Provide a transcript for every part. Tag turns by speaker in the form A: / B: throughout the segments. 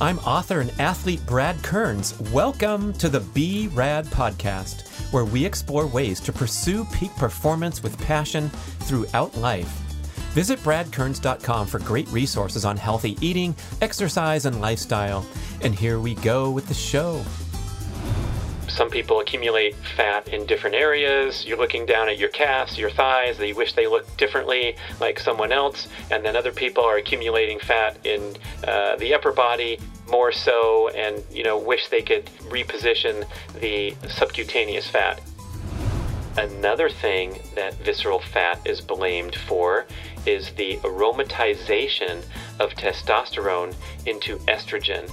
A: I'm author and athlete Brad Kearns. Welcome to the Be Rad podcast, where we explore ways to pursue peak performance with passion throughout life. Visit bradkearns.com for great resources on healthy eating, exercise, and lifestyle. And here we go with the show. Some people accumulate fat in different areas. You're looking down at your calves, your thighs, they wish they looked differently like someone else. And then other people are accumulating fat in uh, the upper body more so and, you know, wish they could reposition the subcutaneous fat. Another thing that visceral fat is blamed for is the aromatization of testosterone into estrogen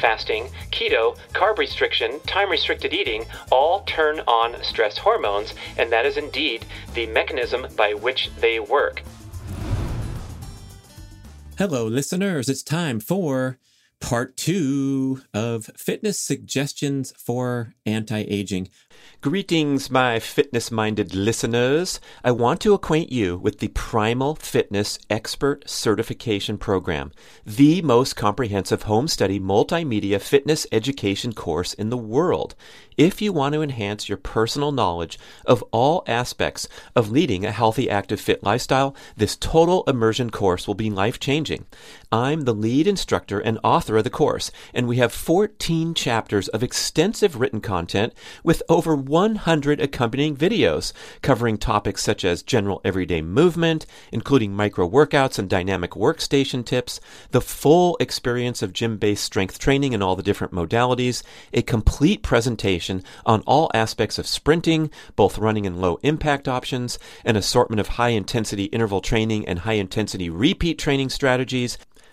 A: fasting, keto, carb restriction, time restricted eating all turn on stress hormones, and that is indeed the mechanism by which they work. Hello, listeners. It's time for part two of fitness suggestions for anti aging. Greetings, my fitness minded listeners. I want to acquaint you with the Primal Fitness Expert Certification Program, the most comprehensive home study multimedia fitness education course in the world. If you want to enhance your personal knowledge of all aspects of leading a healthy, active, fit lifestyle, this total immersion course will be life changing. I'm the lead instructor and author of the course, and we have 14 chapters of extensive written content with over 100 accompanying videos covering topics such as general everyday movement, including micro workouts and dynamic workstation tips, the full experience of gym based strength training and all the different modalities, a complete presentation on all aspects of sprinting, both running and low impact options, an assortment of high intensity interval training and high intensity repeat training strategies,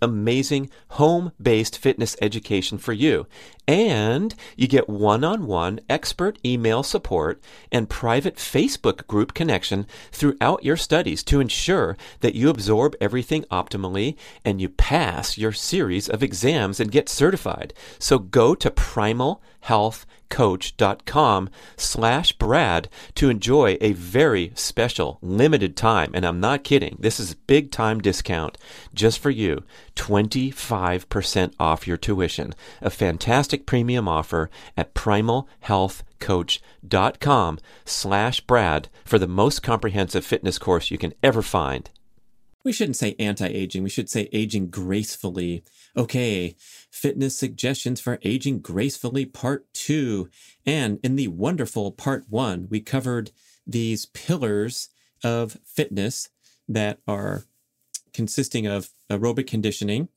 A: amazing home based fitness education for you. And you get one on one expert email support and private Facebook group connection throughout your studies to ensure that you absorb everything optimally and you pass your series of exams and get certified. So go to primalhealthcoach.com slash Brad to enjoy a very special limited time. And I'm not kidding. This is big time discount just for you. 25% off your tuition. A fantastic premium offer at primalhealthcoach.com slash Brad for the most comprehensive fitness course you can ever find. We shouldn't say anti-aging. We should say aging gracefully. Okay. Fitness suggestions for aging gracefully part two. And in the wonderful part one, we covered these pillars of fitness that are consisting of aerobic conditioning.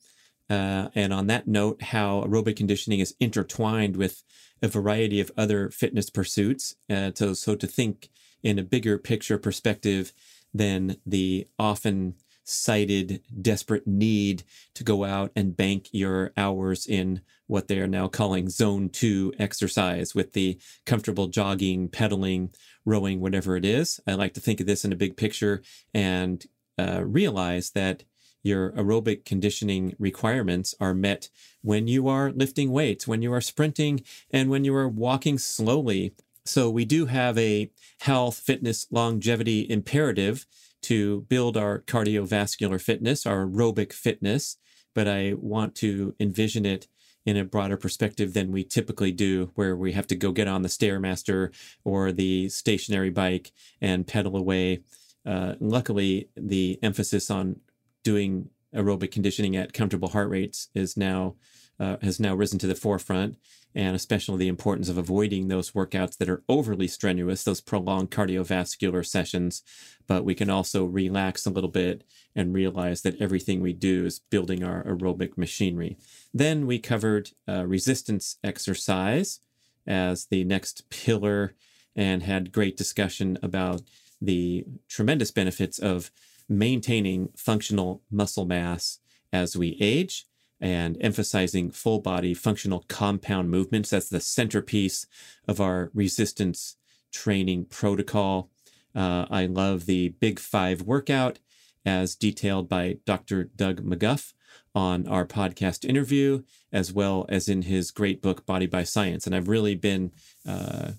A: Uh, and on that note, how aerobic conditioning is intertwined with a variety of other fitness pursuits. Uh, so, so to think in a bigger picture perspective than the often cited desperate need to go out and bank your hours in what they are now calling zone two exercise with the comfortable jogging, pedaling, rowing, whatever it is. I like to think of this in a big picture and uh, realize that your aerobic conditioning requirements are met when you are lifting weights, when you are sprinting, and when you are walking slowly. So we do have a health, fitness, longevity imperative to build our cardiovascular fitness, our aerobic fitness, but I want to envision it in a broader perspective than we typically do, where we have to go get on the Stairmaster or the stationary bike and pedal away uh, luckily, the emphasis on doing aerobic conditioning at comfortable heart rates is now uh, has now risen to the forefront, and especially the importance of avoiding those workouts that are overly strenuous, those prolonged cardiovascular sessions. But we can also relax a little bit and realize that everything we do is building our aerobic machinery. Then we covered uh, resistance exercise as the next pillar and had great discussion about the tremendous benefits of maintaining functional muscle mass as we age, and emphasizing full body functional compound movements. That's the centerpiece of our resistance training protocol. Uh, I love the Big Five workout as detailed by Dr. Doug McGuff on our podcast interview, as well as in his great book, Body by Science. And I've really been uh,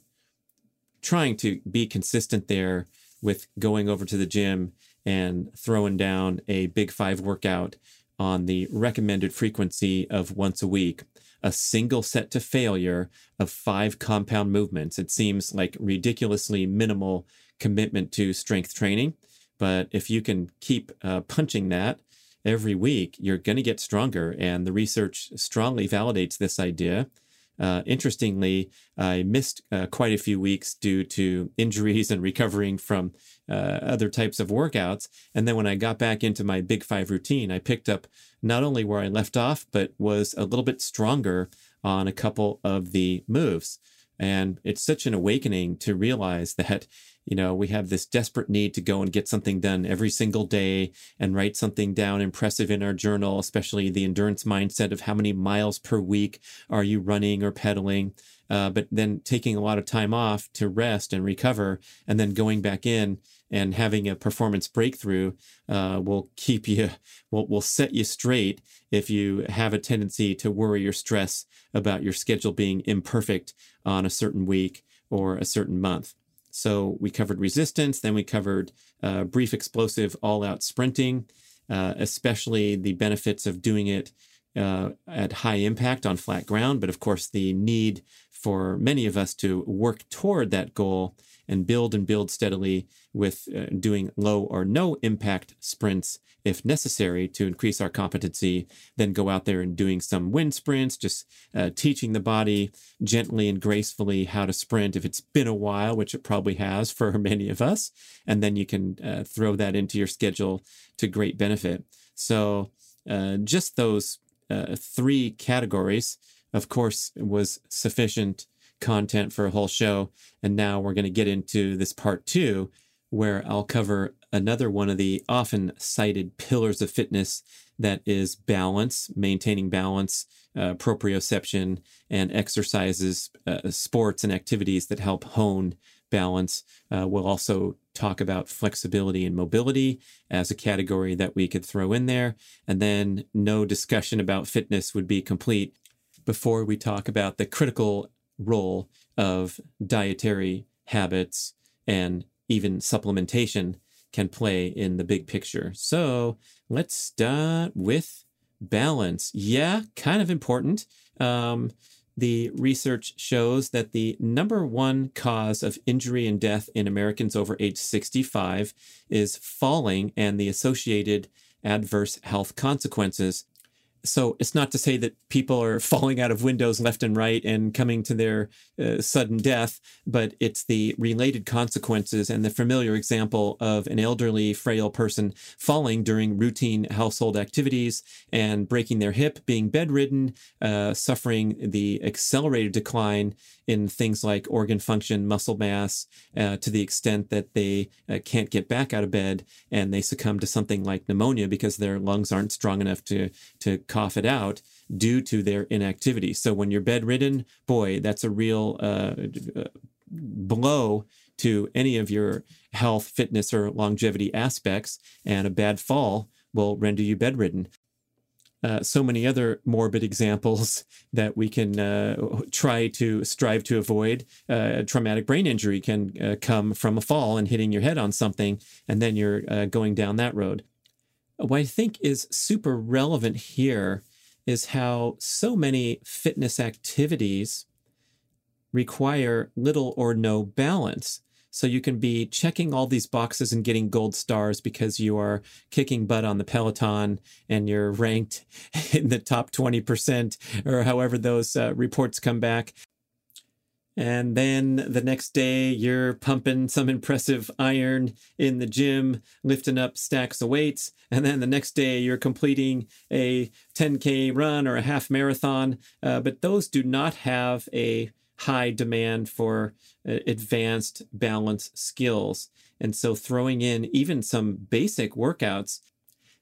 A: trying to be consistent there with going over to the gym and throwing down a Big Five workout on the recommended frequency of once a week, a single set to failure of five compound movements. It seems like ridiculously minimal commitment to strength training. But if you can keep uh, punching that every week, you're going to get stronger. And the research strongly validates this idea. Uh, interestingly, I missed uh, quite a few weeks due to injuries and recovering from uh, other types of workouts. And then when I got back into my Big Five routine, I picked up not only where I left off, but was a little bit stronger on a couple of the moves. And it's such an awakening to realize that you know, we have this desperate need to go and get something done every single day and write something down impressive in our journal, especially the endurance mindset of how many miles per week are you running or pedaling. Uh, but then taking a lot of time off to rest and recover, and then going back in and having a performance breakthrough uh, will keep you, will, will set you straight if you have a tendency to worry or stress about your schedule being imperfect on a certain week or a certain month. So we covered resistance, then we covered uh, brief explosive all out sprinting, uh, especially the benefits of doing it uh, at high impact on flat ground. But of course, the need for many of us to work toward that goal and build and build steadily with uh, doing low or no impact sprints if necessary to increase our competency, then go out there and doing some wind sprints, just uh, teaching the body gently and gracefully how to sprint if it's been a while, which it probably has for many of us. And then you can uh, throw that into your schedule to great benefit. So, uh, just those uh, three categories, of course, was sufficient content for a whole show. And now we're going to get into this part two, where I'll cover another one of the often cited pillars of fitness that is balance, maintaining balance, uh, proprioception, and exercises, uh, sports, and activities that help hone balance. Uh, we'll also talk about flexibility and mobility as a category that we could throw in there. And then no discussion about fitness would be complete before we talk about the critical role of dietary habits and even supplementation can play in the big picture. So let's start with balance. Yeah, kind of important. Um, the research shows that the number one cause of injury and death in Americans over age 65 is falling and the associated adverse health consequences so it's not to say that people are falling out of windows left and right and coming to their uh, sudden death, but it's the related consequences and the familiar example of an elderly, frail person falling during routine household activities and breaking their hip, being bedridden, uh, suffering the accelerated decline in things like organ function, muscle mass, uh, to the extent that they uh, can't get back out of bed and they succumb to something like pneumonia because their lungs aren't strong enough to to cough it out due to their inactivity. So when you're bedridden, boy, that's a real uh, blow to any of your health, fitness, or longevity aspects, and a bad fall will render you bedridden. Uh, so many other morbid examples that we can uh, try to strive to avoid. Uh, traumatic brain injury can uh, come from a fall and hitting your head on something, and then you're uh, going down that road. What I think is super relevant here is how so many fitness activities require little or no balance. So you can be checking all these boxes and getting gold stars because you are kicking butt on the Peloton and you're ranked in the top 20% or however those uh, reports come back. And then the next day, you're pumping some impressive iron in the gym, lifting up stacks of weights. And then the next day, you're completing a 10K run or a half marathon. Uh, but those do not have a high demand for uh, advanced balance skills. And so throwing in even some basic workouts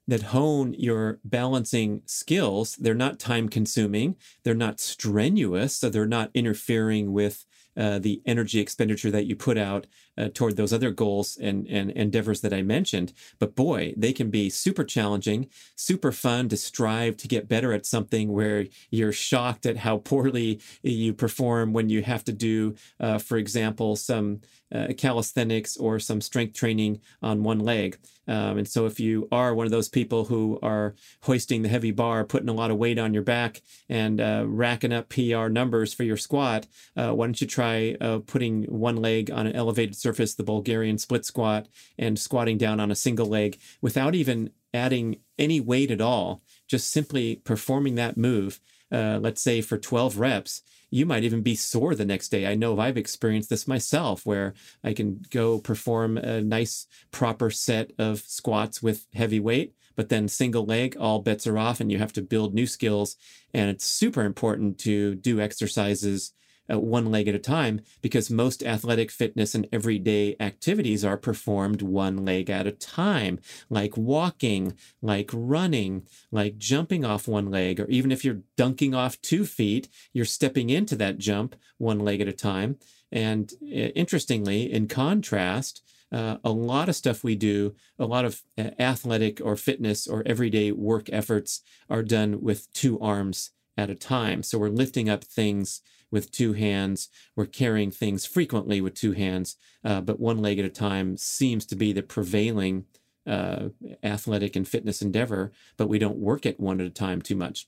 A: that hone your balancing skills. They're not time consuming, they're not strenuous, so they're not interfering with uh, the energy expenditure that you put out uh, toward those other goals and, and endeavors that I mentioned. But boy, they can be super challenging, super fun to strive to get better at something where you're shocked at how poorly you perform when you have to do, uh, for example, some uh, calisthenics or some strength training on one leg. Um, and so, if you are one of those people who are hoisting the heavy bar, putting a lot of weight on your back, and uh, racking up PR numbers for your squat, uh, why don't you try uh, putting one leg on an elevated surface, the Bulgarian split squat, and squatting down on a single leg without even adding any weight at all, just simply performing that move, uh, let's say for 12 reps, you might even be sore the next day. I know I've experienced this myself where I can go perform a nice, proper set of squats with heavy weight, but then single leg, all bets are off and you have to build new skills. And it's super important to do exercises uh, one leg at a time because most athletic fitness and everyday activities are performed one leg at a time, like walking, like running, like jumping off one leg, or even if you're dunking off two feet, you're stepping into that jump one leg at a time. And uh, interestingly, in contrast, uh, a lot of stuff we do, a lot of uh, athletic or fitness or everyday work efforts are done with two arms at a time. So we're lifting up things with two hands. We're carrying things frequently with two hands, uh, but one leg at a time seems to be the prevailing uh, athletic and fitness endeavor, but we don't work it one at a time too much.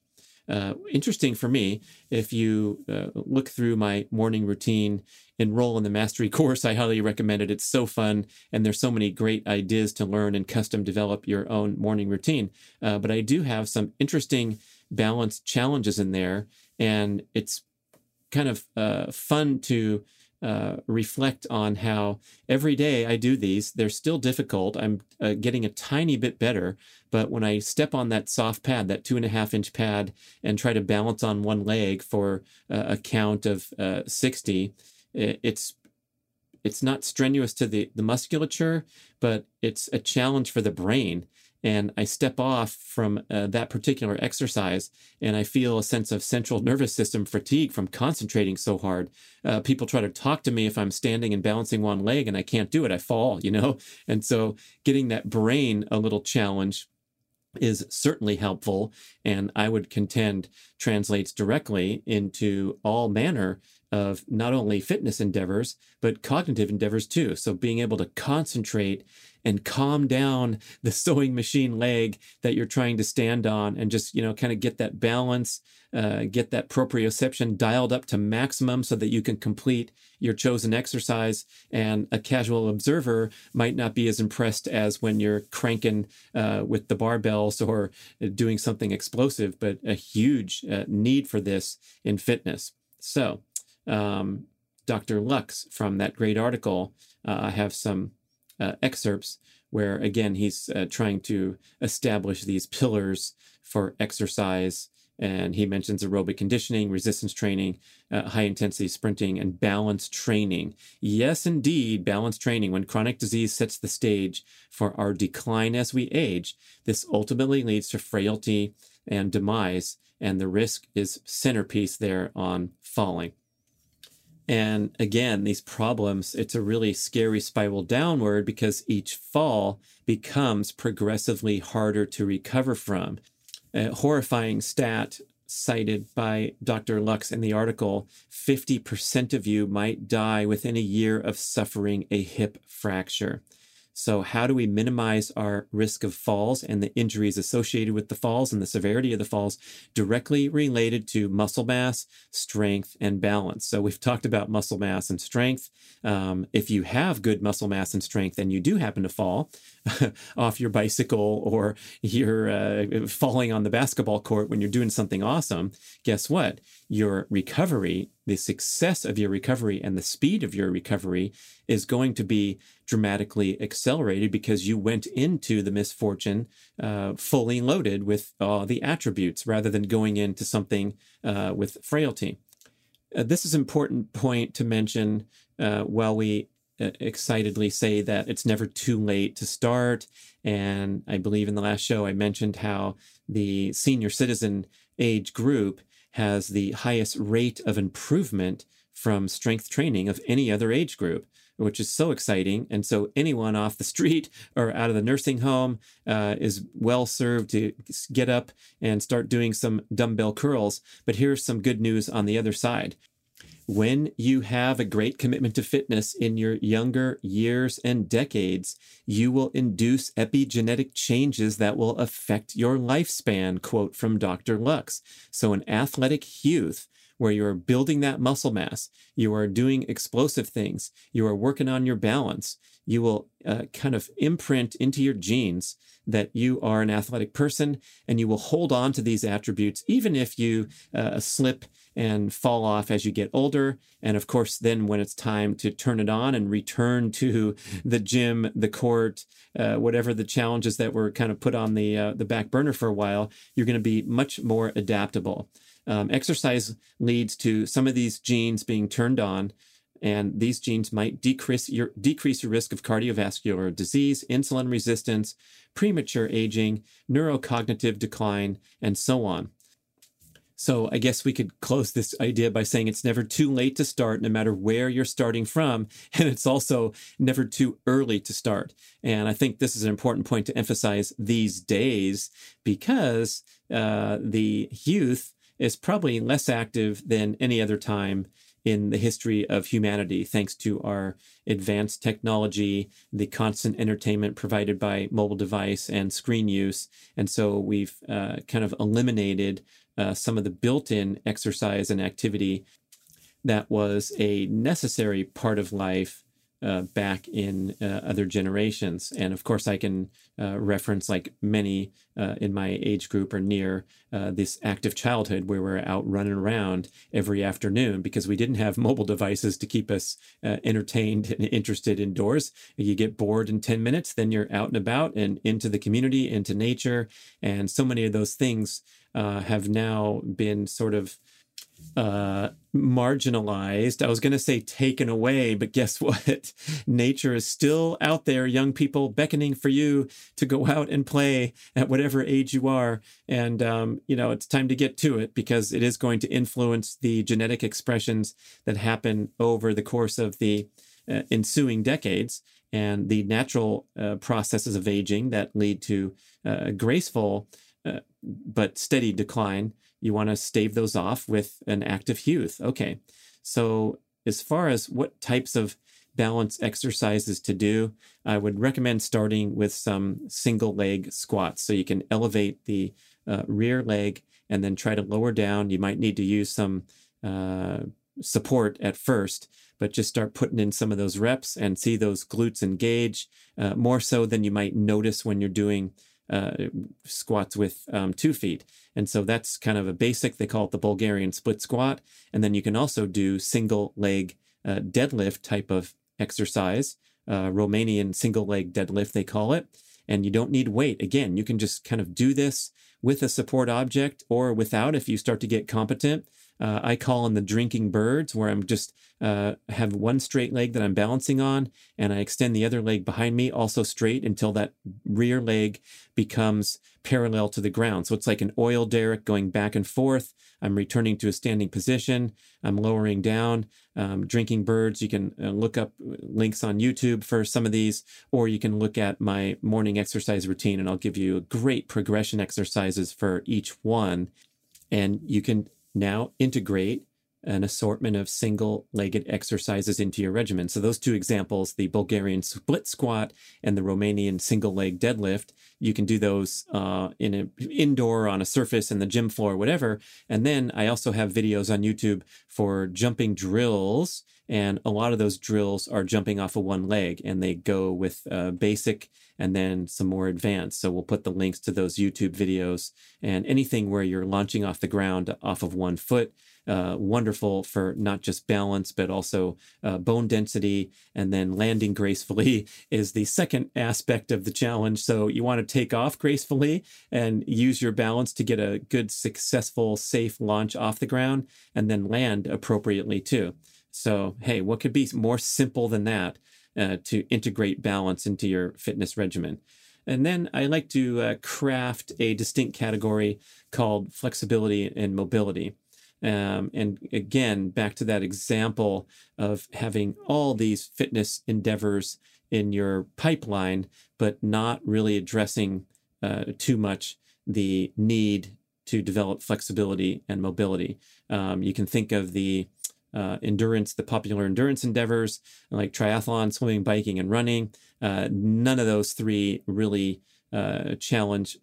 A: Uh, interesting for me, if you uh, look through my morning routine, enroll in the mastery course, I highly recommend it. It's so fun, and there's so many great ideas to learn and custom develop your own morning routine. Uh, but I do have some interesting balance challenges in there, and it's kind of uh, fun to uh, reflect on how every day I do these. They're still difficult. I'm uh, getting a tiny bit better, but when I step on that soft pad, that two and a half inch pad, and try to balance on one leg for a count of uh, 60, it's it's not strenuous to the, the musculature, but it's a challenge for the brain and I step off from uh, that particular exercise and I feel a sense of central nervous system fatigue from concentrating so hard. Uh, people try to talk to me if I'm standing and balancing one leg and I can't do it. I fall, you know? And so getting that brain a little challenge is certainly helpful and I would contend translates directly into all manner of not only fitness endeavors, but cognitive endeavors too. So being able to concentrate and calm down the sewing machine leg that you're trying to stand on and just, you know, kind of get that balance, uh, get that proprioception dialed up to maximum so that you can complete your chosen exercise. And a casual observer might not be as impressed as when you're cranking uh, with the barbells or doing something explosive, but a huge uh, need for this in fitness. So, um, Dr. Lux from that great article, uh, I have some uh, excerpts where, again, he's uh, trying to establish these pillars for exercise. And he mentions aerobic conditioning, resistance training, uh, high intensity sprinting, and balance training. Yes, indeed, balance training. When chronic disease sets the stage for our decline as we age, this ultimately leads to frailty and demise. And the risk is centerpiece there on falling. And again, these problems, it's a really scary spiral downward because each fall becomes progressively harder to recover from. A horrifying stat cited by Dr. Lux in the article 50% of you might die within a year of suffering a hip fracture. So, how do we minimize our risk of falls and the injuries associated with the falls and the severity of the falls directly related to muscle mass, strength, and balance? So, we've talked about muscle mass and strength. Um, if you have good muscle mass and strength and you do happen to fall off your bicycle or you're uh, falling on the basketball court when you're doing something awesome, guess what? Your recovery, the success of your recovery, and the speed of your recovery is going to be dramatically accelerated because you went into the misfortune uh, fully loaded with all the attributes rather than going into something uh, with frailty. Uh, this is an important point to mention uh, while we excitedly say that it's never too late to start. And I believe in the last show I mentioned how the senior citizen age group has the highest rate of improvement from strength training of any other age group which is so exciting. And so anyone off the street or out of the nursing home uh, is well served to get up and start doing some dumbbell curls. But here's some good news on the other side. When you have a great commitment to fitness in your younger years and decades, you will induce epigenetic changes that will affect your lifespan. Quote from Dr. Lux. So, an athletic youth where you are building that muscle mass, you are doing explosive things, you are working on your balance, you will uh, kind of imprint into your genes that you are an athletic person and you will hold on to these attributes even if you uh, slip and fall off as you get older. And of course, then when it's time to turn it on and return to the gym, the court, uh, whatever the challenges that were kind of put on the uh, the back burner for a while, you're going to be much more adaptable. Um, exercise leads to some of these genes being turned on, and these genes might decrease your decrease your risk of cardiovascular disease, insulin resistance, premature aging, neurocognitive decline, and so on. So I guess we could close this idea by saying it's never too late to start, no matter where you're starting from. And it's also never too early to start. And I think this is an important point to emphasize these days because uh, the youth is probably less active than any other time in the history of humanity, thanks to our advanced technology, the constant entertainment provided by mobile device and screen use. And so we've uh, kind of eliminated uh, some of the built in exercise and activity that was a necessary part of life uh, back in uh, other generations. And of course, I can uh, reference like many uh, in my age group or near uh, this active childhood where we're out running around every afternoon because we didn't have mobile devices to keep us uh, entertained and interested indoors. You get bored in 10 minutes, then you're out and about and into the community, into nature. And so many of those things have now been sort of uh, marginalized. I was going to say taken away, but guess what? Nature is still out there, young people beckoning for you to go out and play at whatever age you are. And, um, you know, it's time to get to it because it is going to influence the genetic expressions that happen over the course of the uh, ensuing decades and the natural uh, processes of aging that lead to uh, graceful uh, but steady decline you want to stave those off with an active youth. Okay. So, as far as what types of balance exercises to do, I would recommend starting with some single leg squats. So you can elevate the uh, rear leg and then try to lower down. You might need to use some uh, support at first, but just start putting in some of those reps and see those glutes engage uh, more so than you might notice when you're doing uh, squats with um, two feet. And so that's kind of a basic. They call it the Bulgarian split squat. And then you can also do single leg uh, deadlift type of exercise, uh, Romanian single leg deadlift, they call it. And you don't need weight. Again, you can just kind of do this with a support object or without if you start to get competent. Uh, I call in the drinking birds, where I'm just uh, have one straight leg that I'm balancing on, and I extend the other leg behind me, also straight, until that rear leg becomes parallel to the ground. So it's like an oil derrick going back and forth. I'm returning to a standing position. I'm lowering down. Um, drinking birds. You can uh, look up links on YouTube for some of these, or you can look at my morning exercise routine, and I'll give you great progression exercises for each one. And you can now integrate an assortment of single legged exercises into your regimen. So, those two examples, the Bulgarian split squat and the Romanian single leg deadlift, you can do those uh, in an indoor on a surface in the gym floor, whatever. And then I also have videos on YouTube for jumping drills. And a lot of those drills are jumping off of one leg and they go with uh, basic and then some more advanced. So we'll put the links to those YouTube videos and anything where you're launching off the ground off of one foot. Uh, wonderful for not just balance, but also uh, bone density. And then landing gracefully is the second aspect of the challenge. So you want to take off gracefully and use your balance to get a good, successful, safe launch off the ground and then land appropriately too. So, hey, what could be more simple than that? uh, to integrate balance into your fitness regimen. And then I like to uh, craft a distinct category called flexibility and mobility. Um, and again, back to that example of having all these fitness endeavors in your pipeline, but not really addressing uh, too much the need to develop flexibility and mobility. Um, you can think of the uh, endurance, the popular endurance endeavors like triathlon, swimming, biking, and running. Uh, none of those three really uh, challenge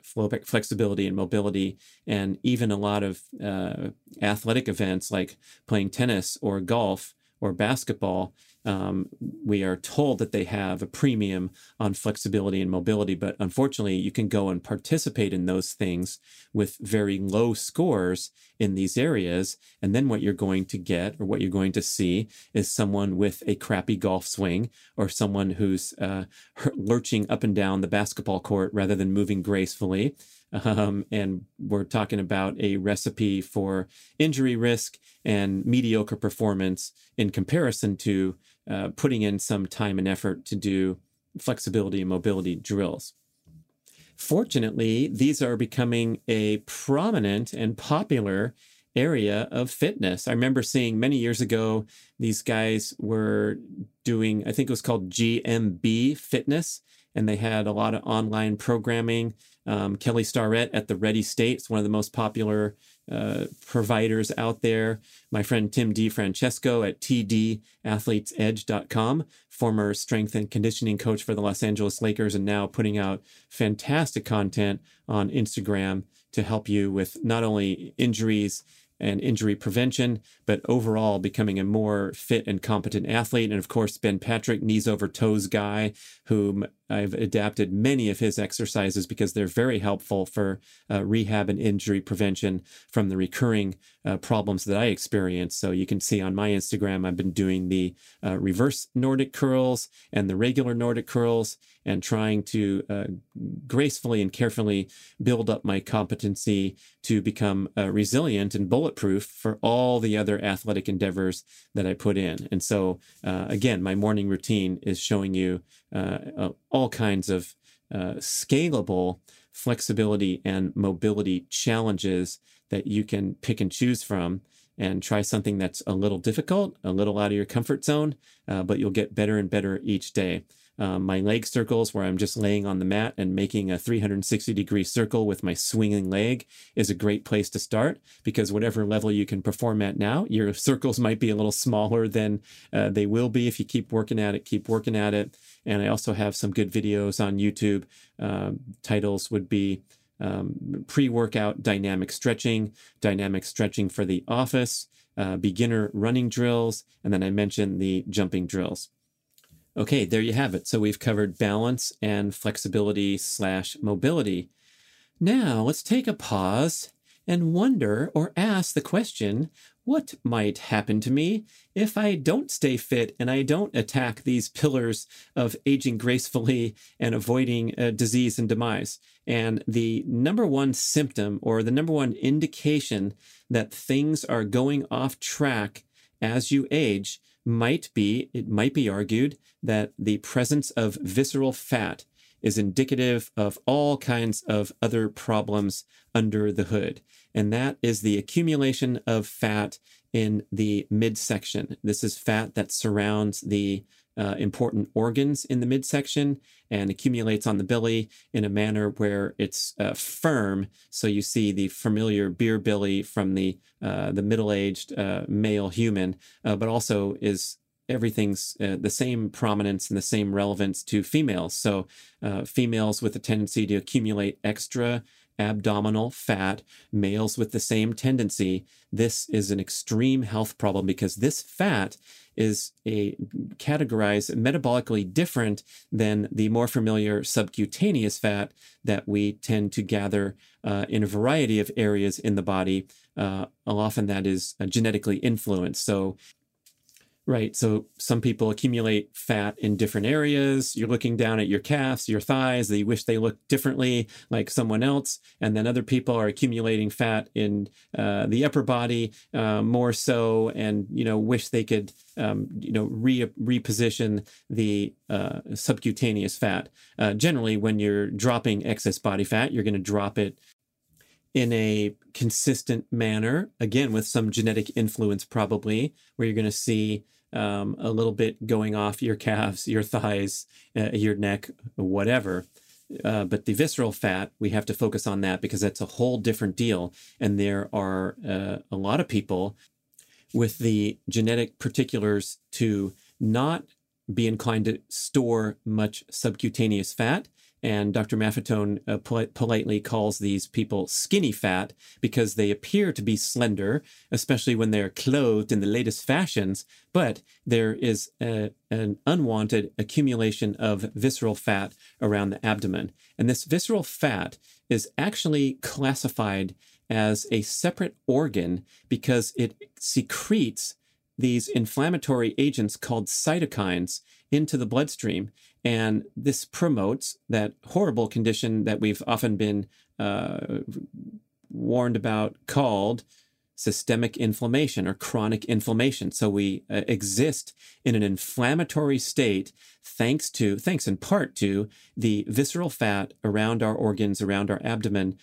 A: flexibility and mobility. And even a lot of uh, athletic events like playing tennis or golf or basketball um, we are told that they have a premium on flexibility and mobility, but unfortunately, you can go and participate in those things with very low scores in these areas. And then what you're going to get or what you're going to see is someone with a crappy golf swing or someone who's uh, lurching up and down the basketball court rather than moving gracefully. Um, and we're talking about a recipe for injury risk and mediocre performance in comparison to uh, putting in some time and effort to do flexibility and mobility drills. Fortunately, these are becoming a prominent and popular area of fitness. I remember seeing many years ago, these guys were doing, I think it was called GMB Fitness, and they had a lot of online programming. Um, Kelly Starrett at the Ready State is one of the most popular uh, providers out there. My friend Tim DiFrancesco at tdathletesedge.com, former strength and conditioning coach for the Los Angeles Lakers, and now putting out fantastic content on Instagram to help you with not only injuries and injury prevention, but overall becoming a more fit and competent athlete. And of course, Ben Patrick, knees over toes guy, whom I've adapted many of his exercises because they're very helpful for uh, rehab and injury prevention from the recurring uh, problems that I experience. So you can see on my Instagram, I've been doing the uh, reverse Nordic curls and the regular Nordic curls and trying to uh, gracefully and carefully build up my competency to become uh, resilient and bulletproof for all the other athletic endeavors that I put in. And so, uh, again, my morning routine is showing you all all kinds of uh, scalable flexibility and mobility challenges that you can pick and choose from and try something that's a little difficult, a little out of your comfort zone, uh, but you'll get better and better each day. Um, my leg circles, where I'm just laying on the mat and making a 360 degree circle with my swinging leg, is a great place to start because whatever level you can perform at now, your circles might be a little smaller than uh, they will be if you keep working at it, keep working at it. And I also have some good videos on YouTube. Um, titles would be um, pre workout dynamic stretching, dynamic stretching for the office, uh, beginner running drills, and then I mentioned the jumping drills. Okay, there you have it. So we've covered balance and flexibility slash mobility. Now let's take a pause and wonder or ask the question what might happen to me if I don't stay fit and I don't attack these pillars of aging gracefully and avoiding uh, disease and demise? And the number one symptom or the number one indication that things are going off track as you age might be, it might be argued that the presence of visceral fat is indicative of all kinds of other problems under the hood. And that is the accumulation of fat in the midsection. This is fat that surrounds the uh, important organs in the midsection and accumulates on the belly in a manner where it's uh, firm. So you see the familiar beer belly from the uh, the middle-aged uh, male human, uh, but also is everything's uh, the same prominence and the same relevance to females. So females with a tendency to accumulate extra abdominal fat, males with the same tendency, this is an extreme health problem because this fat is a categorized metabolically different than the more familiar subcutaneous fat that we tend to gather uh, in a variety of areas in the body. Uh, often that is uh, genetically influenced. So Right. So some people accumulate fat in different areas. You're looking down at your calves, your thighs, they wish they look differently like someone else. And then other people are accumulating fat in uh, the upper body uh, more so and, you know, wish they could, um, you know, re- reposition the uh, subcutaneous fat. Uh, generally, when you're dropping excess body fat, you're going to drop it in a consistent manner, again, with some genetic influence, probably, where you're going to see um, a little bit going off your calves, your thighs, uh, your neck, whatever. Uh, but the visceral fat, we have to focus on that because that's a whole different deal. And there are uh, a lot of people with the genetic particulars to not be inclined to store much subcutaneous fat and Dr. Maffetone uh, pol- politely calls these people skinny fat because they appear to be slender, especially when they're clothed in the latest fashions. But there is a, an unwanted accumulation of visceral fat around the abdomen. And this visceral fat is actually classified as a separate organ because it secretes these inflammatory agents called cytokines into the bloodstream. And this promotes that horrible condition that we've often been uh, warned about called systemic inflammation or chronic inflammation. So we uh, exist in an inflammatory state thanks to, thanks in part to the visceral fat around our organs, around our abdomen,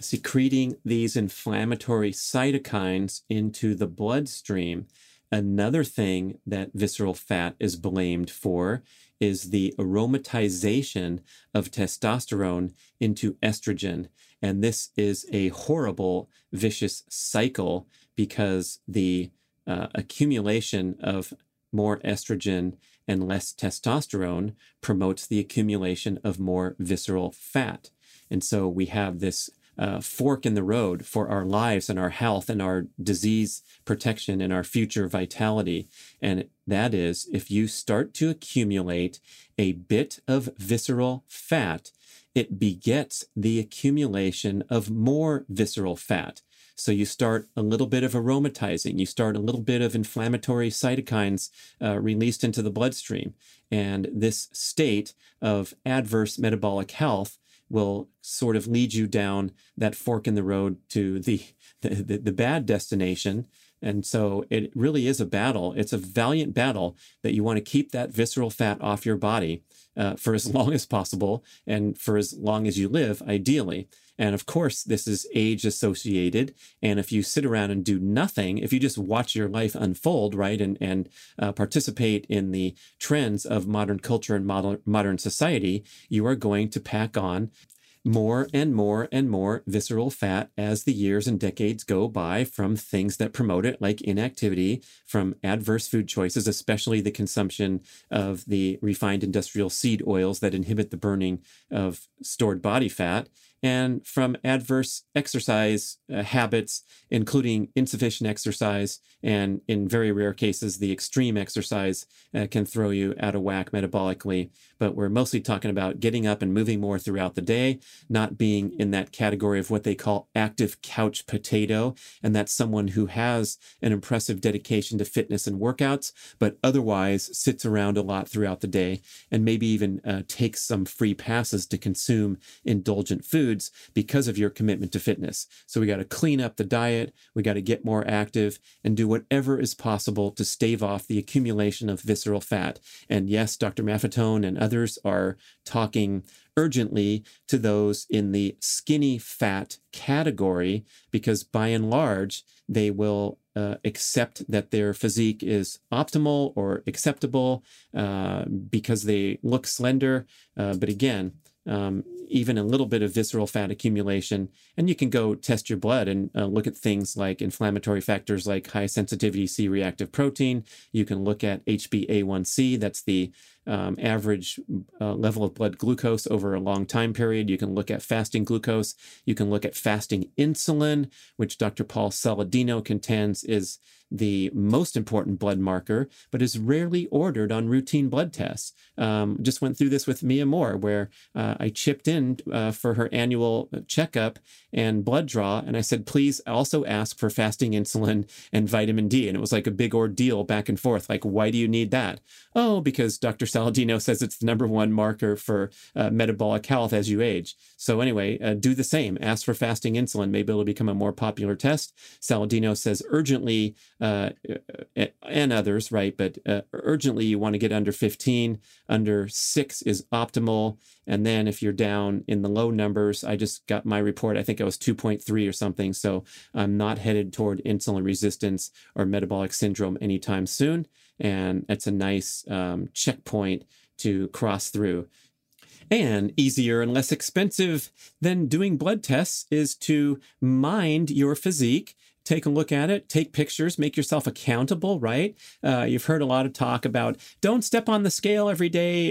A: secreting these inflammatory cytokines into the bloodstream. Another thing that visceral fat is blamed for is the aromatization of testosterone into estrogen. And this is a horrible, vicious cycle because the uh, accumulation of more estrogen and less testosterone promotes the accumulation of more visceral fat. And so we have this uh, fork in the road for our lives and our health and our disease protection and our future vitality. And that is if you start to accumulate a bit of visceral fat, it begets the accumulation of more visceral fat. So you start a little bit of aromatizing, you start a little bit of inflammatory cytokines uh, released into the bloodstream. And this state of adverse metabolic health will sort of lead you down that fork in the road to the, the, the, bad destination. And so it really is a battle. It's a valiant battle that you want to keep that visceral fat off your body uh, for as long as possible and for as long as you live, ideally. And of course, this is age associated. And if you sit around and do nothing, if you just watch your life unfold, right, and, and uh, participate in the trends of modern culture and modern, modern society, you are going to pack on more and more and more visceral fat as the years and decades go by from things that promote it, like inactivity, from adverse food choices, especially the consumption of the refined industrial seed oils that inhibit the burning of stored body fat, and from adverse exercise uh, habits, including insufficient exercise, and in very rare cases, the extreme exercise uh, can throw you out of whack metabolically. But we're mostly talking about getting up and moving more throughout the day, not being in that category of what they call active couch potato. And that's someone who has an impressive dedication to fitness and workouts, but otherwise sits around a lot throughout the day and maybe even uh, takes some free passes to consume indulgent food foods because of your commitment to fitness. So we got to clean up the diet, we got to get more active, and do whatever is possible to stave off the accumulation of visceral fat. And yes, Dr. Maffetone and others are talking urgently to those in the skinny fat category because by and large, they will uh, accept that their physique is optimal or acceptable uh, because they look slender. Uh, but again, um, even a little bit of visceral fat accumulation. And you can go test your blood and uh, look at things like inflammatory factors like high sensitivity C reactive protein. You can look at HbA1c, that's the um, average uh, level of blood glucose over a long time period. You can look at fasting glucose. You can look at fasting insulin, which Dr. Paul Saladino contends is the most important blood marker, but is rarely ordered on routine blood tests. Um, just went through this with Mia Moore, where uh, I chipped in uh, for her annual checkup and blood draw. And I said, please also ask for fasting insulin and vitamin D. And it was like a big ordeal back and forth. Like, why do you need that? Oh, because Dr. Saladino says it's the number one marker for uh, metabolic health as you age. So, anyway, uh, do the same. Ask for fasting insulin. Maybe it'll become a more popular test. Saladino says urgently, uh, uh, and others, right? But uh, urgently, you want to get under 15. Under six is optimal. And then if you're down in the low numbers, I just got my report. I think I was 2.3 or something. So I'm not headed toward insulin resistance or metabolic syndrome anytime soon. And it's a nice um, checkpoint to cross through. And easier and less expensive than doing blood tests is to mind your physique take a look at it, take pictures, make yourself accountable, right? Uh, you've heard a lot of talk about don't step on the scale every day;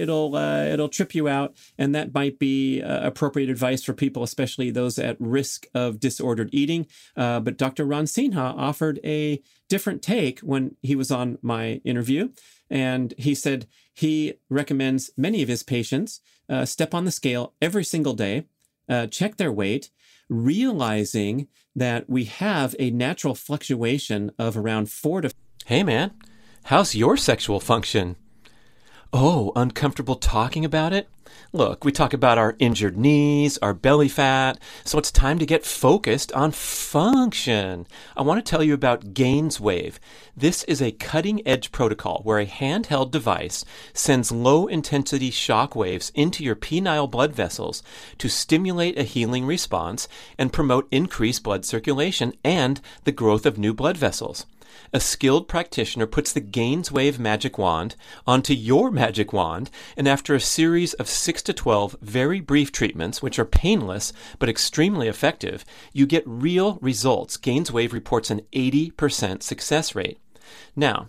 A: it'll uh, it'll trip you out, and that might be uh, appropriate advice for people, especially those at risk of disordered eating. Uh, but Dr. Ron Sinha offered a different take when he was on my interview, and he said he recommends many of his patients uh, step on the scale every single day, uh, check their weight realizing that we have a natural fluctuation of around four to.
B: Hey, man, how's your sexual function? Oh, uncomfortable talking about it? Look, we talk about our injured knees, our belly fat, so it's time to get focused on function. I want to tell you about GainsWave. This is a cutting edge protocol where a handheld device sends low intensity shock waves into your penile blood vessels to stimulate a healing response and promote increased blood circulation and the growth of new blood vessels a skilled practitioner puts the GainsWave magic wand onto your magic wand, and after a series of 6 to 12 very brief treatments, which are painless but extremely effective, you get real results. GainsWave reports an 80% success rate. Now,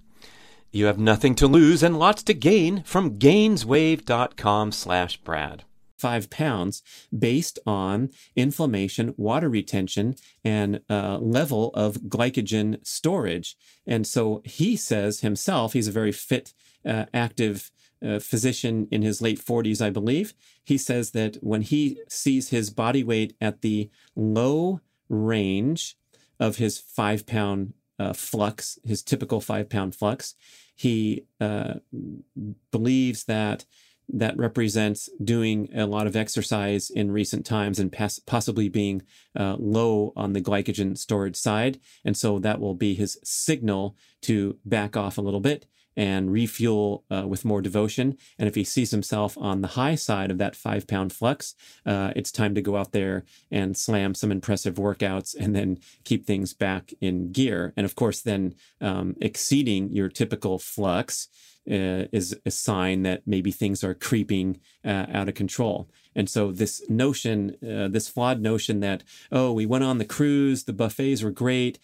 B: You have nothing to lose and lots to gain from gainswave.com slash Brad.
A: Five pounds based on inflammation, water retention, and uh, level of glycogen storage. And so he says himself, he's a very fit, uh, active uh, physician in his late 40s, I believe. He says that when he sees his body weight at the low range of his five pound uh, flux, his typical five pound flux. He uh, believes that that represents doing a lot of exercise in recent times and pass- possibly being uh, low on the glycogen storage side. And so that will be his signal to back off a little bit and refuel uh, with more devotion. And if he sees himself on the high side of that five pound flux, uh, it's time to go out there and slam some impressive workouts and then keep things back in gear. And of course, then um, exceeding your typical flux. Uh, is a sign that maybe things are creeping uh, out of control. And so this notion, uh, this flawed notion that, oh, we went on the cruise, the buffets were great,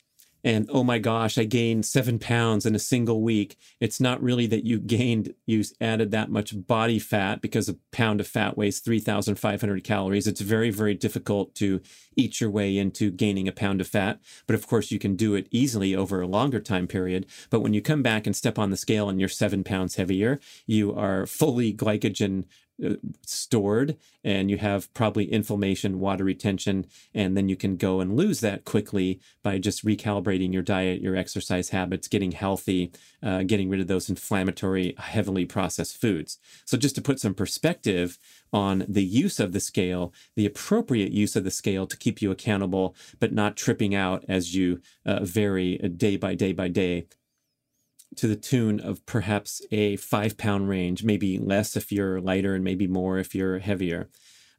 A: and oh my gosh, I gained seven pounds in a single week. It's not really that you gained, you added that much body fat because a pound of fat weighs 3,500 calories. It's very, very difficult to eat your way into gaining a pound of fat. But of course, you can do it easily over a longer time period. But when you come back and step on the scale and you're seven pounds heavier, you are fully glycogen stored and you have probably inflammation, water retention, and then you can go and lose that quickly by just recalibrating your diet, your exercise habits, getting healthy, uh, getting rid of those inflammatory, heavily processed foods. So, just to put some perspective on the use of the scale, the appropriate use of the scale to keep you accountable, but not tripping out as you uh, vary day by day by day to the tune of perhaps a five pound range, maybe less if you're lighter and maybe more if you're heavier.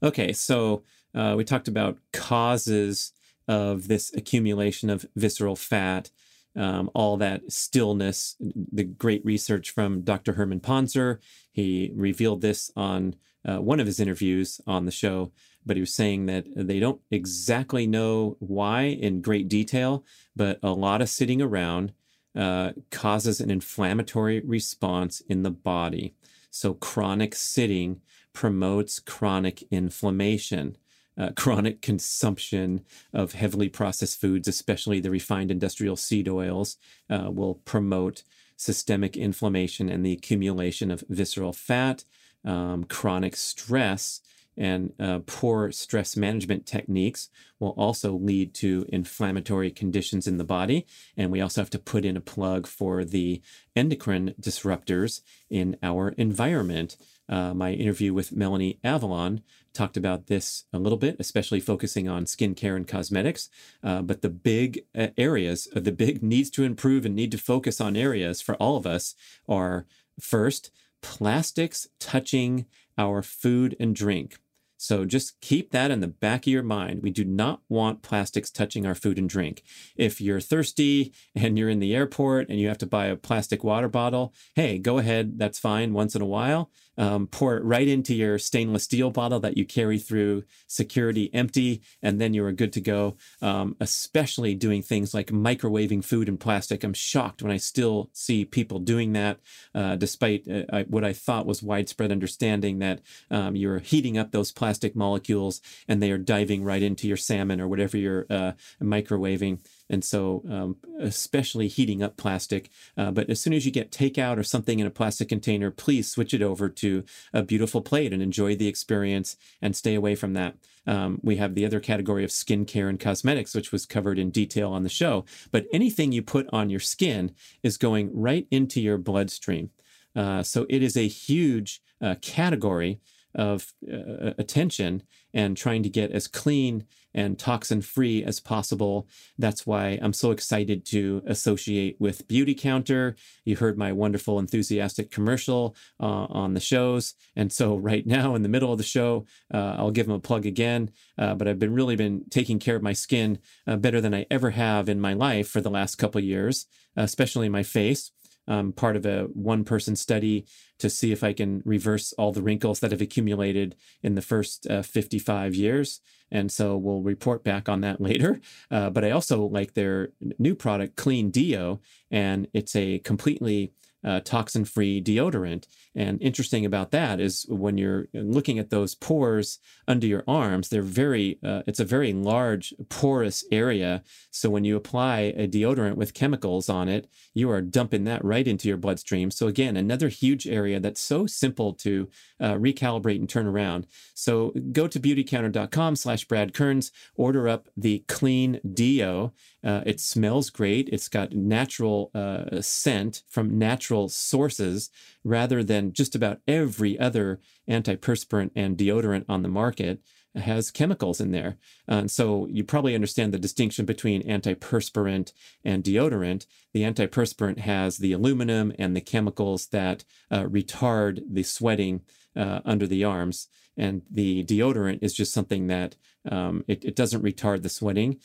A: Okay, so uh, we talked about causes of this accumulation of visceral fat, um, all that stillness, the great research from Dr. Herman Pontzer. He revealed this on uh, one of his interviews on the show, but he was saying that they don't exactly know why in great detail, but a lot of sitting around uh, causes an inflammatory response in the body. So, chronic sitting promotes chronic inflammation. Uh, chronic consumption of heavily processed foods, especially the refined industrial seed oils, uh, will promote systemic inflammation and the accumulation of visceral fat. Um, chronic stress and uh, poor stress management techniques will also lead to inflammatory conditions in the body. And we also have to put in a plug for the endocrine disruptors in our environment. Uh, my interview with Melanie Avalon talked about this a little bit, especially focusing on skincare and cosmetics. Uh, but the big uh, areas, uh, the big needs to improve and need to focus on areas for all of us are first, plastics touching our food and drink. So just keep that in the back of your mind. We do not want plastics touching our food and drink. If you're thirsty and you're in the airport and you have to buy a plastic water bottle, hey, go ahead. That's fine once in a while. Um, pour it right into your stainless steel bottle that you carry through security empty, and then you are good to go. Um, especially doing things like microwaving food in plastic. I'm shocked when I still see people doing that, uh, despite uh, what I thought was widespread understanding that um, you're heating up those plastic molecules and they are diving right into your salmon or whatever you're uh, microwaving. And so, um, especially heating up plastic. Uh, but as soon as you get takeout or something in a plastic container, please switch it over to a beautiful plate and enjoy the experience and stay away from that. Um, we have the other category of skincare and cosmetics, which was covered in detail on the show. But anything you put on your skin is going right into your bloodstream. Uh, so it is a huge uh, category of uh, attention and trying to get as clean and toxin free as possible. That's why I'm so excited to associate with Beauty Counter. You heard my wonderful, enthusiastic commercial uh, on the shows. And so, right now, in the middle of the show, uh, I'll give them a plug again. Uh, but I've been really been taking care of my skin uh, better than I ever have in my life for the last couple years, especially my face um, part of a one person study to see if I can reverse all the wrinkles that have accumulated in the first uh, 55 years. And so we'll report back on that later. Uh, but I also like their new product, Clean Deo, and it's a completely uh, toxin free deodorant. And interesting about that is when you're looking at those pores under your arms, they're very, uh, it's a very large porous area. So when you apply a deodorant with chemicals on it, you are dumping that right into your bloodstream. So again, another huge area that's so simple to uh, recalibrate and turn around. So go to beautycounter.com slash Brad Kearns, order up the clean deo. Uh, it smells great. It's got natural uh, scent from natural sources rather than just about every other antiperspirant and deodorant on the market has chemicals in there. And so you probably understand the distinction between antiperspirant and deodorant. The antiperspirant has the aluminum and the chemicals that uh, retard the sweating uh, under the arms. And the deodorant is just something that um, it, it doesn't retard the sweating,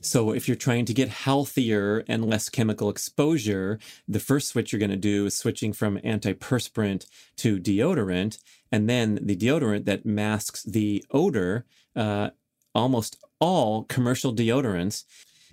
A: so if you're trying to get healthier and less chemical exposure, the first switch you're going to do is switching from antiperspirant to deodorant. And then the deodorant that masks the odor, uh, almost all commercial deodorants,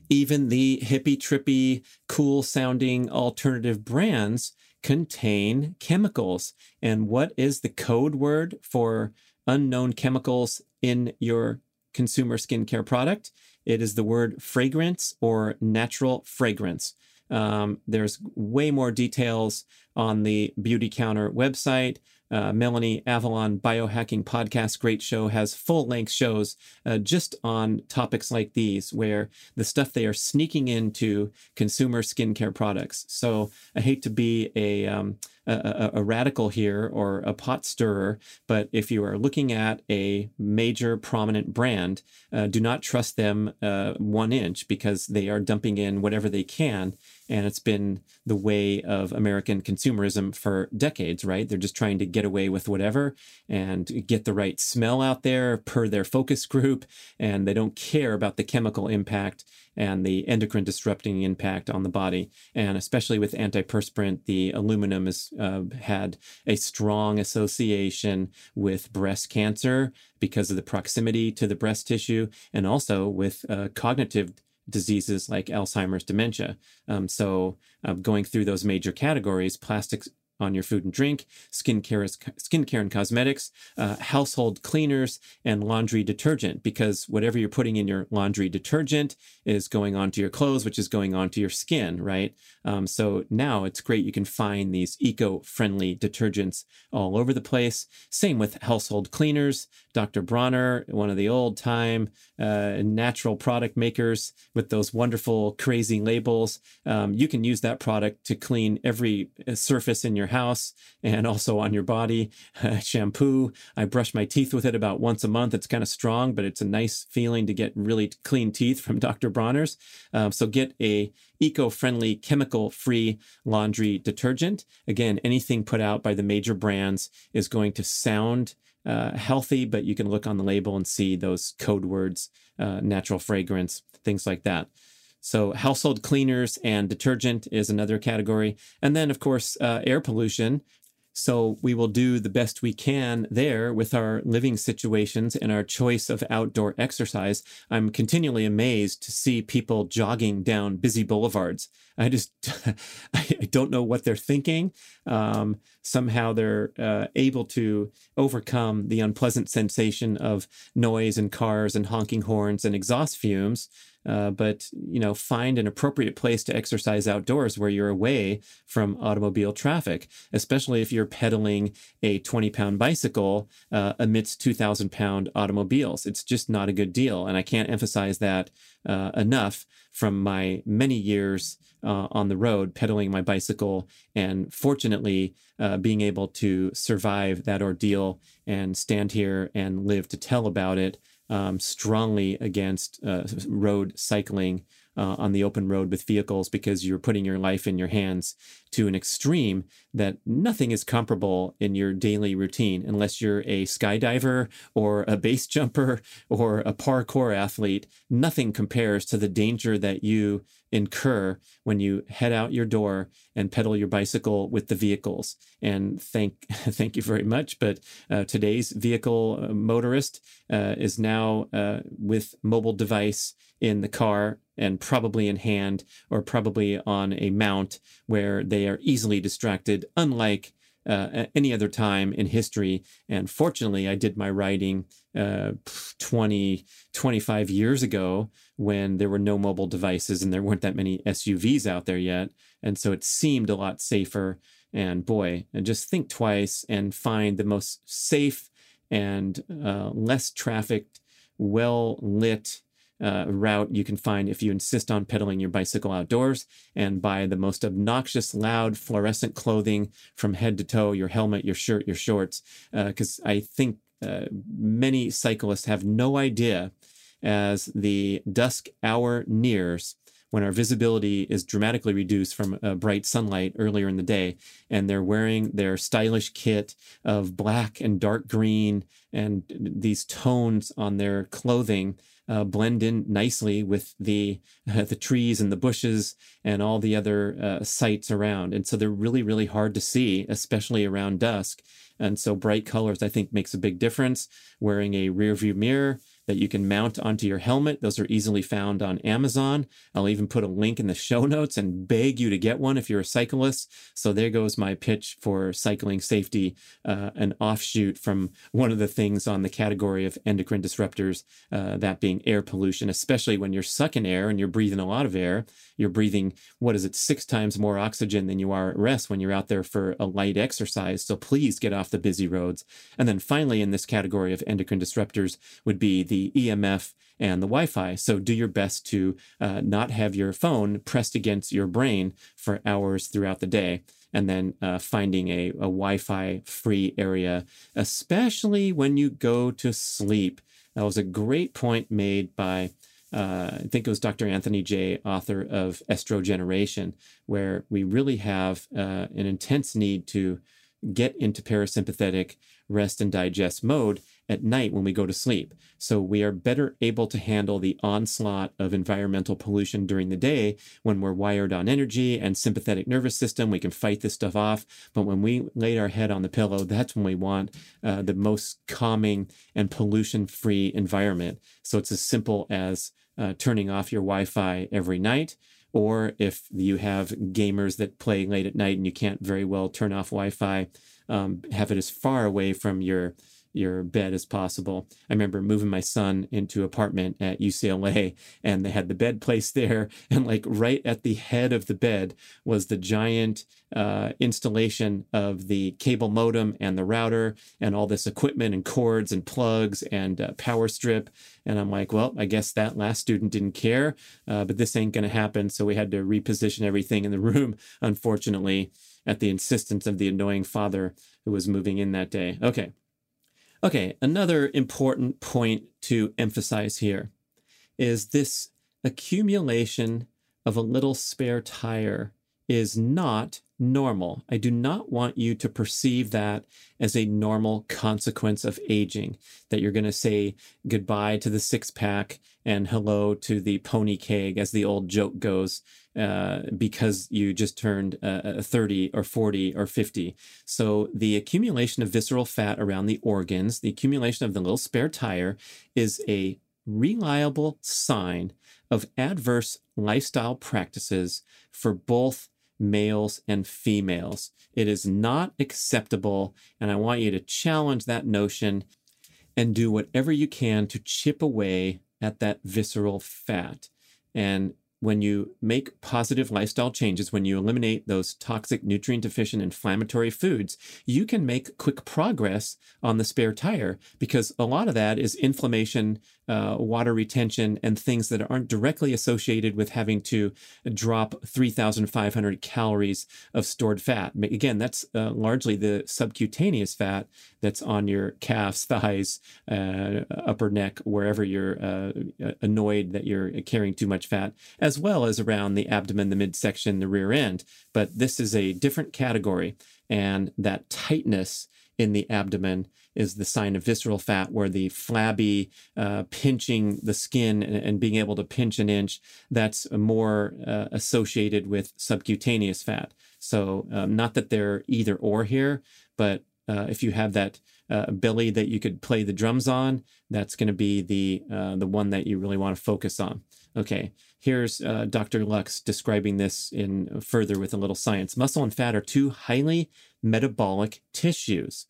A: even the hippy trippy, cool sounding alternative brands contain chemicals. And what is the code word for unknown chemicals in your consumer skincare product? It is the word fragrance or natural fragrance. Um, there's way more details on the Beauty Counter website. Uh, Melanie Avalon Biohacking Podcast, great show, has full length shows uh, just on topics like these, where the stuff they are sneaking into consumer skincare products. So I hate to be a um, a, a, radical here or a pot stirrer, but if you are looking at a major prominent brand, uh, do not trust them uh, one inch because they are dumping in whatever they can. And it's been the way of American consumerism for decades, right? They're just trying to get away with whatever and get the right smell out there per their focus group. And they don't care about the chemical impact and the endocrine disrupting impact on the body. And especially with antiperspirant, the aluminum has uh, had a strong association with breast cancer because of the proximity to the breast tissue and also with uh, cognitive diseases like Alzheimer's dementia. Um, so, uh, going through those major categories, plastics on your food and drink, skincare, skincare and cosmetics, uh, household cleaners, and laundry detergent. Because whatever you're putting in your laundry detergent is going onto your clothes, which is going onto your skin, right? Um, so now it's great. You can find these eco-friendly detergents all over the place. Same with household cleaners. Dr. Bronner, one of the old-time uh, natural product makers with those wonderful, crazy labels. Um, you can use that product to clean every uh, surface in your house and also on your body. Shampoo, I brush my teeth with it about once a month. It's kind of strong, but it's a nice feeling to get really clean teeth from Dr. Bronner's. Um, so get a eco-friendly, chemical-free laundry detergent. Again, anything put out by the major brands is going to sound uh, healthy, but you can look on the label and see those code words, uh, natural fragrance, things like that. So household cleaners and detergent is another category. And then, of course, uh, air pollution. So we will do the best we can there with our living situations and our choice of outdoor exercise. I'm continually amazed to see people jogging down busy boulevards. I just, I don't know what they're thinking. Um, somehow they're uh, able to overcome the unpleasant sensation of noise and cars and honking horns and exhaust fumes uh, but you know, find an appropriate place to exercise outdoors where you're away from automobile traffic, especially if you're pedaling a 20 pound bicycle uh, amidst 2,000 pound automobiles. It's just not a good deal. And I can't emphasize that uh, enough from my many years uh, on the road pedaling my bicycle and fortunately uh, being able to survive that ordeal and stand here and live to tell about it um, strongly against uh, road cycling uh, on the open road with vehicles because you're putting your life in your hands to an extreme that nothing is comparable in your daily routine unless you're a skydiver or a base jumper or a parkour athlete. Nothing compares to the danger that you incur when you head out your door and pedal your bicycle with the vehicles. And thank thank you very much. But uh, today's vehicle uh, motorist uh, is now uh, with mobile device in the car and probably in hand or probably on a mount where they are easily distracted, unlike uh, any other time in history. And fortunately, I did my riding uh, 20, 25 years ago when there were no mobile devices and there weren't that many SUVs out there yet. And so it seemed a lot safer. And boy, and just think twice and find the most safe and uh, less trafficked, well lit, uh, route you can find if you insist on pedaling your bicycle outdoors and buy the most obnoxious, loud, fluorescent clothing from head to toe your helmet, your shirt, your shorts. Because uh, I think uh, many cyclists have no idea as the dusk hour nears when our visibility is dramatically reduced from uh, bright sunlight earlier in the day, and they're wearing their stylish kit of black and dark green and these tones on their clothing uh, blend in nicely with the uh, the trees and the bushes and all the other uh, sights around. And so they're really really hard to see, especially around dusk. And so bright colors, I think, makes a big difference. Wearing a rear view mirror that you can mount onto your helmet. Those are easily found on Amazon. I'll even put a link in the show notes and beg you to get one if you're a cyclist. So there goes my pitch for cycling safety, uh, an offshoot from one of the things on the category of endocrine disruptors, uh, that being air pollution, especially when you're sucking air and you're breathing a lot of air. You're breathing, what is it, six times more oxygen than you are at rest when you're out there for a light exercise. So please get off the busy roads. And then finally, in this category of endocrine disruptors would be the EMF and the Wi-Fi. So do your best to uh, not have your phone pressed against your brain for hours throughout the day. And then uh, finding a, a Wi-Fi free area, especially when you go to sleep. That was a great point made by uh, I think it was Dr. Anthony Jay, author of Estrogeneration, where we really have uh, an intense need to get into parasympathetic rest and digest mode at night when we go to sleep. So we are better able to handle the onslaught of environmental pollution during the day when we're wired on energy and sympathetic nervous system. We can fight this stuff off. But when we lay our head on the pillow, that's when we want uh, the most calming and pollution free environment. So it's as simple as uh, turning off your Wi Fi every night. Or if you have gamers that play late at night and you can't very well turn off Wi Fi, um, have it as far away from your your bed as possible. I remember moving my son into apartment at UCLA and they had the bed placed there and like right at the head of the bed was the giant uh, installation of the cable modem and the router and all this equipment and cords and plugs and uh, power strip. And I'm like, well, I guess that last student didn't care, uh, but this ain't going to happen. So we had to reposition everything in the room, unfortunately, at the insistence of the annoying father who was moving in that day. Okay. Okay, another important point to emphasize here is this accumulation of a little spare tire is not normal. I do not want you to perceive that as a normal consequence of aging, that you're going to say goodbye to the six pack and hello to the pony keg, as the old joke goes, uh, because you just turned uh, 30 or 40 or 50. So the accumulation of visceral fat around the organs, the accumulation of the little spare tire, is a reliable sign of adverse lifestyle practices for both males and females. It is not acceptable, and I want you to challenge that notion and do whatever you can to chip away at that visceral fat. And when you make positive lifestyle changes, when you eliminate those toxic, nutrient deficient, inflammatory foods, you can make quick progress on the spare tire because a lot of that is inflammation, uh, water retention, and things that aren't directly associated with having to drop 3,500 calories of stored fat. Again, that's uh, largely the subcutaneous fat that's on your calves, thighs, uh, upper neck, wherever you're uh, annoyed that you're carrying too much fat as well as around the abdomen, the midsection, the rear end. But this is a different category. And that tightness in the abdomen is the sign of visceral fat, where the flabby, uh, pinching the skin and, and, being able to pinch an inch, that's more uh, associated with subcutaneous fat. So, um, not that they're either or here, but uh, if you have that uh, belly that you could play the drums on, that's going to be the uh, the one that you really want to focus on. Okay, here's uh, Dr. Lux describing this in further with a little science. Muscle and fat are two highly metabolic tissues.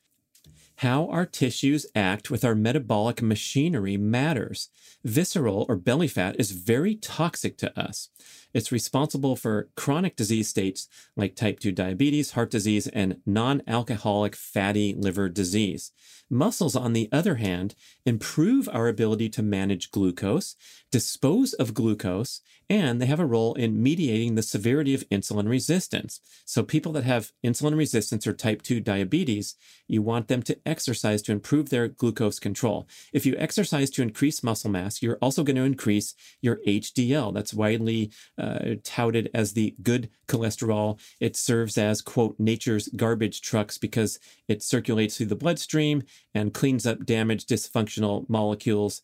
A: How our tissues act with our metabolic machinery matters. Visceral or belly fat is very toxic to us. It's responsible for chronic disease states like type 2 diabetes, heart disease, and non alcoholic fatty liver disease. Muscles, on the other hand, improve our ability to manage glucose, dispose of glucose, and they have a role in mediating the severity of insulin resistance. So, people that have insulin resistance or type 2 diabetes, you want them to exercise to improve their glucose control. If you exercise to increase muscle mass, you're also going to increase your HDL. That's widely uh, touted as the good cholesterol. It serves as, quote, nature's garbage trucks because it circulates through the bloodstream and cleans up damaged, dysfunctional molecules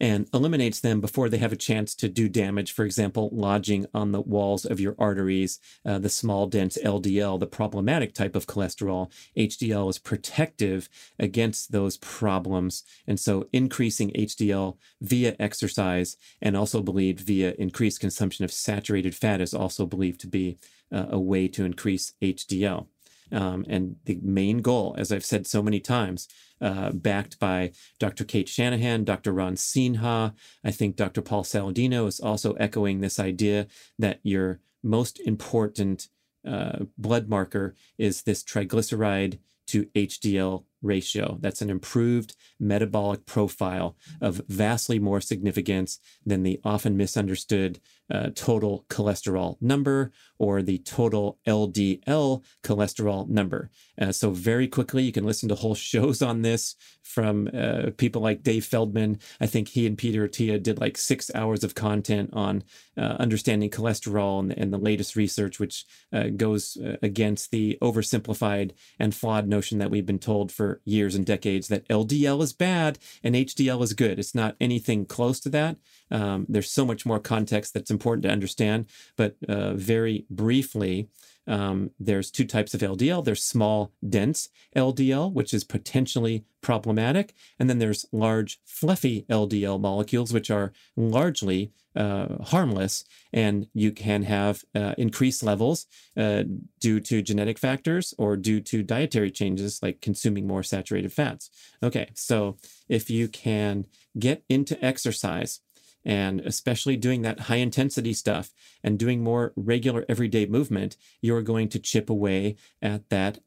A: and eliminates them before they have a chance to do damage. For example, lodging on the walls of your arteries, uh, the small, dense LDL, the problematic type of cholesterol. HDL is protective against those problems. And so increasing HDL via exercise and also believed via increased consumption of saturated fat is also believed to be uh, a way to increase HDL. Um, and the main goal, as I've said so many times, uh, backed by Dr. Cate Shanahan, Dr. Ron Sinha, I think Dr. Paul Saladino is also echoing this idea that your most important uh, blood marker is this triglyceride to HDL ratio. That's an improved metabolic profile of vastly more significance than the often misunderstood uh, total cholesterol number or the total LDL cholesterol number. Uh, so, very quickly, you can listen to whole shows on this from uh, people like Dave Feldman. I think he and Peter Attia did like six hours of content on uh, understanding cholesterol and, and, the latest research, which uh, goes uh, against the oversimplified and flawed notion that we've been told for years and decades that LDL is bad and HDL is good. It's not anything close to that. Um, there's so much more context that's important to understand. But uh, very briefly, um, there's two types of LDL. There's small, dense LDL, which is potentially problematic. And then there's large, fluffy LDL molecules, which are largely uh, harmless. And you can have uh, increased levels uh, due to genetic factors or due to dietary changes like consuming more saturated fats. Okay, so if you can get into exercise, and especially doing that high intensity stuff and doing more regular everyday movement, you're going to chip away at that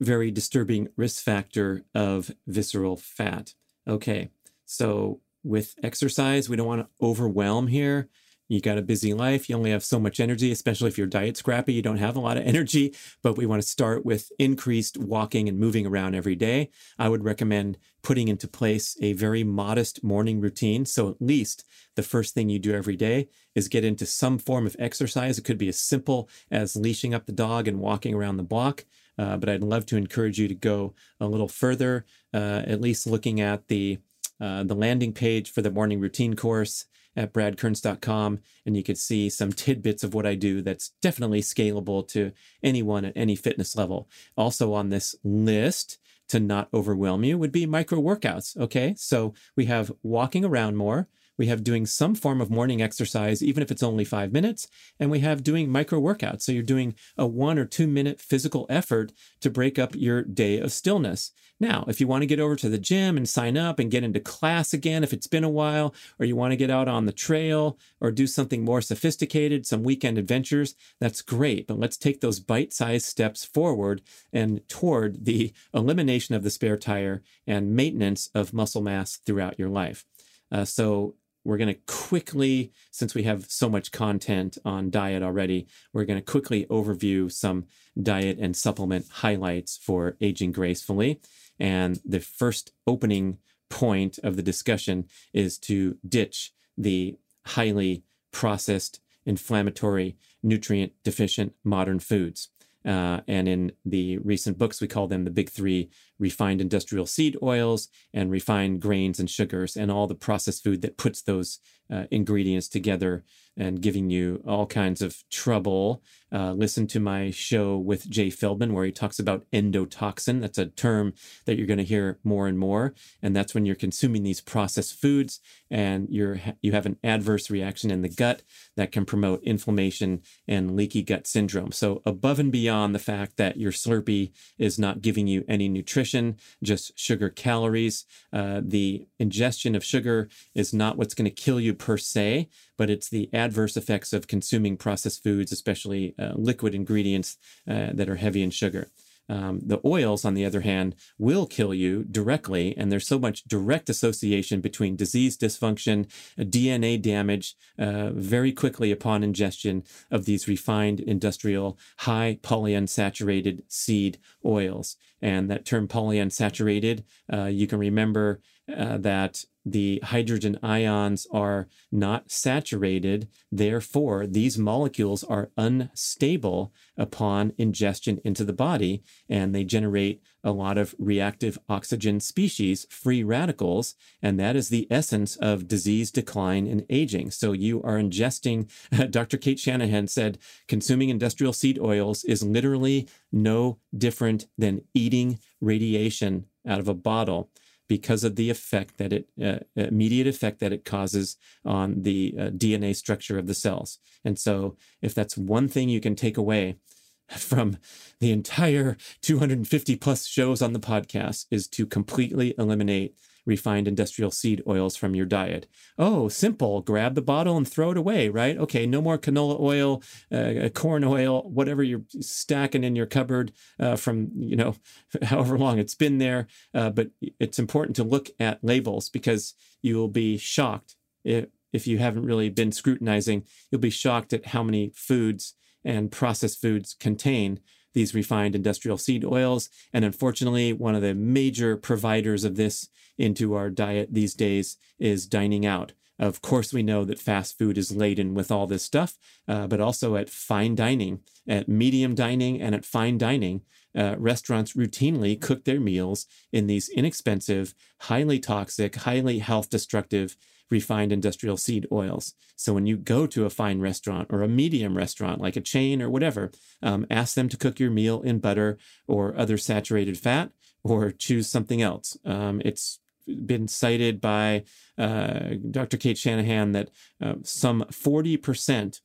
A: very disturbing risk factor of visceral fat. Okay, so with exercise, we don't want to overwhelm here you got a busy life, you only have so much energy, especially if your diet's crappy, you don't have a lot of energy, but we want to start with increased walking and moving around every day. I would recommend putting into place a very modest morning routine. So at least the first thing you do every day is get into some form of exercise. It could be as simple as leashing up the dog and walking around the block. Uh, but I'd love to encourage you to go a little further, uh, at least looking at the uh, the landing page for the morning routine course at bradkearns.com and you could see some tidbits of what I do that's definitely scalable to anyone at any fitness level. Also on this list to not overwhelm you would be micro workouts. Okay. So we have walking around more. We have doing some form of morning exercise, even if it's only five minutes. And we have doing micro workouts. So you're doing a one or two minute physical effort to break up your day of stillness. Now, if you want to get over to the gym and sign up and get into class again, if it's been a while, or you want to get out on the trail or do something more sophisticated, some weekend adventures, that's great. But let's take those bite sized steps forward and toward the elimination of the spare tire and maintenance of muscle mass throughout your life. Uh, so we're going to quickly, since we have so much content on diet already, we're going to quickly overview some diet and supplement highlights for aging gracefully. And the first opening point of the discussion is to ditch the highly processed, inflammatory, nutrient deficient modern foods. Uh, and in the recent books, we call them the big three refined industrial seed oils and refined grains and sugars, and all the processed food that puts those uh, ingredients together and giving you all kinds of trouble. Uh, listen to my show with Jay Feldman, where he talks about endotoxin. That's a term that you're going to hear more and more. And that's when you're consuming these processed foods and you're, you have an adverse reaction in the gut that can promote inflammation and leaky gut syndrome. So, above and beyond the fact that your Slurpee is not giving you any nutrition, just sugar calories, uh, the ingestion of sugar is not what's going to kill you per se, but it's the adverse effects of consuming processed foods, especially uh, liquid ingredients uh, that are heavy in sugar. Um, the oils, on the other hand, will kill you directly, and there's so much direct association between disease dysfunction, DNA damage, uh, very quickly upon ingestion of these refined industrial high polyunsaturated seed oils. And that term polyunsaturated, uh, you can remember uh, that the hydrogen ions are not saturated. Therefore, these molecules are unstable upon ingestion into the body, and they generate a lot of reactive oxygen species, free radicals, and that is the essence of disease decline and aging. So you are ingesting, Dr. Cate Shanahan said, consuming industrial seed oils is literally no different than eating radiation out of a bottle because of the effect that it uh, immediate effect that it causes on the uh, DNA structure of the cells. And so, if that's one thing you can take away from the entire 250 plus shows on the podcast, is to completely eliminate refined industrial seed oils from your diet. Oh, simple. Grab the bottle and throw it away, right? Okay, no more canola oil, uh, corn oil, whatever you're stacking in your cupboard uh, from, you know, however long it's been there. Uh, but it's important to look at labels because you will be shocked if, if you haven't really been scrutinizing. You'll be shocked at how many foods and processed foods contain these refined industrial seed oils. And unfortunately, one of the major providers of this into our diet these days is dining out. Of course, we know that fast food is laden with all this stuff, uh, but also at fine dining, at medium dining, and at fine dining, uh, restaurants routinely cook their meals in these inexpensive, highly toxic, highly health destructive refined industrial seed oils. So when you go to a fine restaurant or a medium restaurant, like a chain or whatever, um, ask them to cook your meal in butter or other saturated fat, or choose something else. Um, it's been cited by uh, Dr. Cate Shanahan that uh, some 40%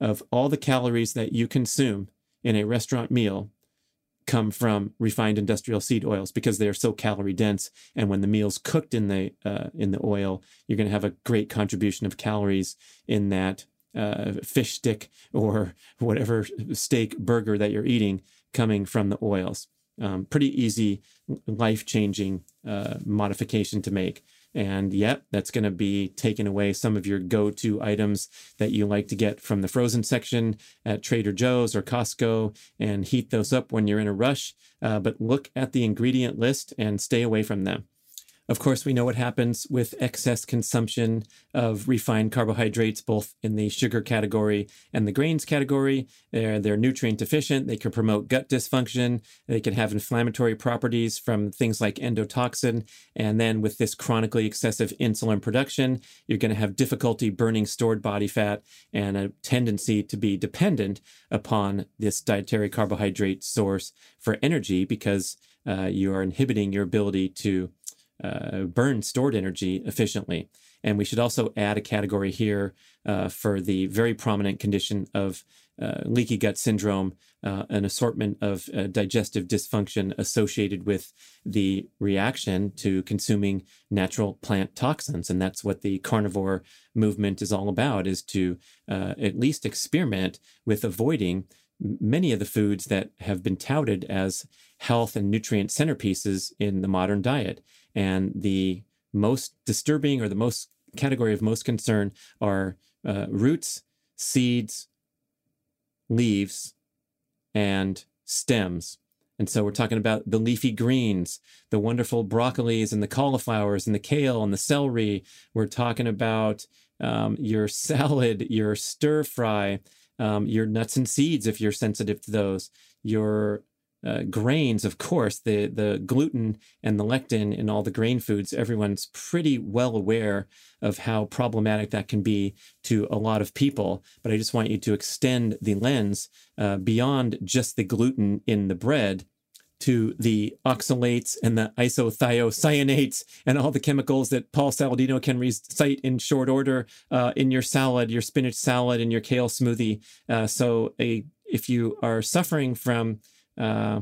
A: of all the calories that you consume in a restaurant meal come from refined industrial seed oils because they are so calorie dense. And when the meal's cooked in the uh, in the oil, you're going to have a great contribution of calories in that uh, fish stick or whatever steak burger that you're eating coming from the oils. Um, pretty easy, life changing uh, modification to make. And yep, that's going to be taking away some of your go to items that you like to get from the frozen section at Trader Joe's or Costco and heat those up when you're in a rush. Uh, but look at the ingredient list and stay away from them. Of course, we know what happens with excess consumption of refined carbohydrates, both in the sugar category and the grains category. They're, they're nutrient deficient. They can promote gut dysfunction. They can have inflammatory properties from things like endotoxin. And then with this chronically excessive insulin production, you're going to have difficulty burning stored body fat and a tendency to be dependent upon this dietary carbohydrate source for energy because uh, you are inhibiting your ability to uh, burn stored energy efficiently. And we should also add a category here uh, for the very prominent condition of uh, leaky gut syndrome, uh, an assortment of uh, digestive dysfunction associated with the reaction to consuming natural plant toxins. And that's what the carnivore movement is all about, is to uh, at least experiment with avoiding many of the foods that have been touted as health and nutrient centerpieces in the modern diet. And the most disturbing or the most category of most concern are uh, roots, seeds, leaves, and stems. And so we're talking about the leafy greens, the wonderful broccolis and the cauliflowers and the kale and the celery. We're talking about um, your salad, your stir fry, um, your nuts and seeds if you're sensitive to those, your uh, grains, of course, the the gluten and the lectin in all the grain foods, everyone's pretty well aware of how problematic that can be to a lot of people. But I just want you to extend the lens uh, beyond just the gluten in the bread to the oxalates and the isothiocyanates and all the chemicals that Paul Saladino can recite in short order uh, in your salad, your spinach salad, and your kale smoothie. Uh, so, a, if you are suffering from uh,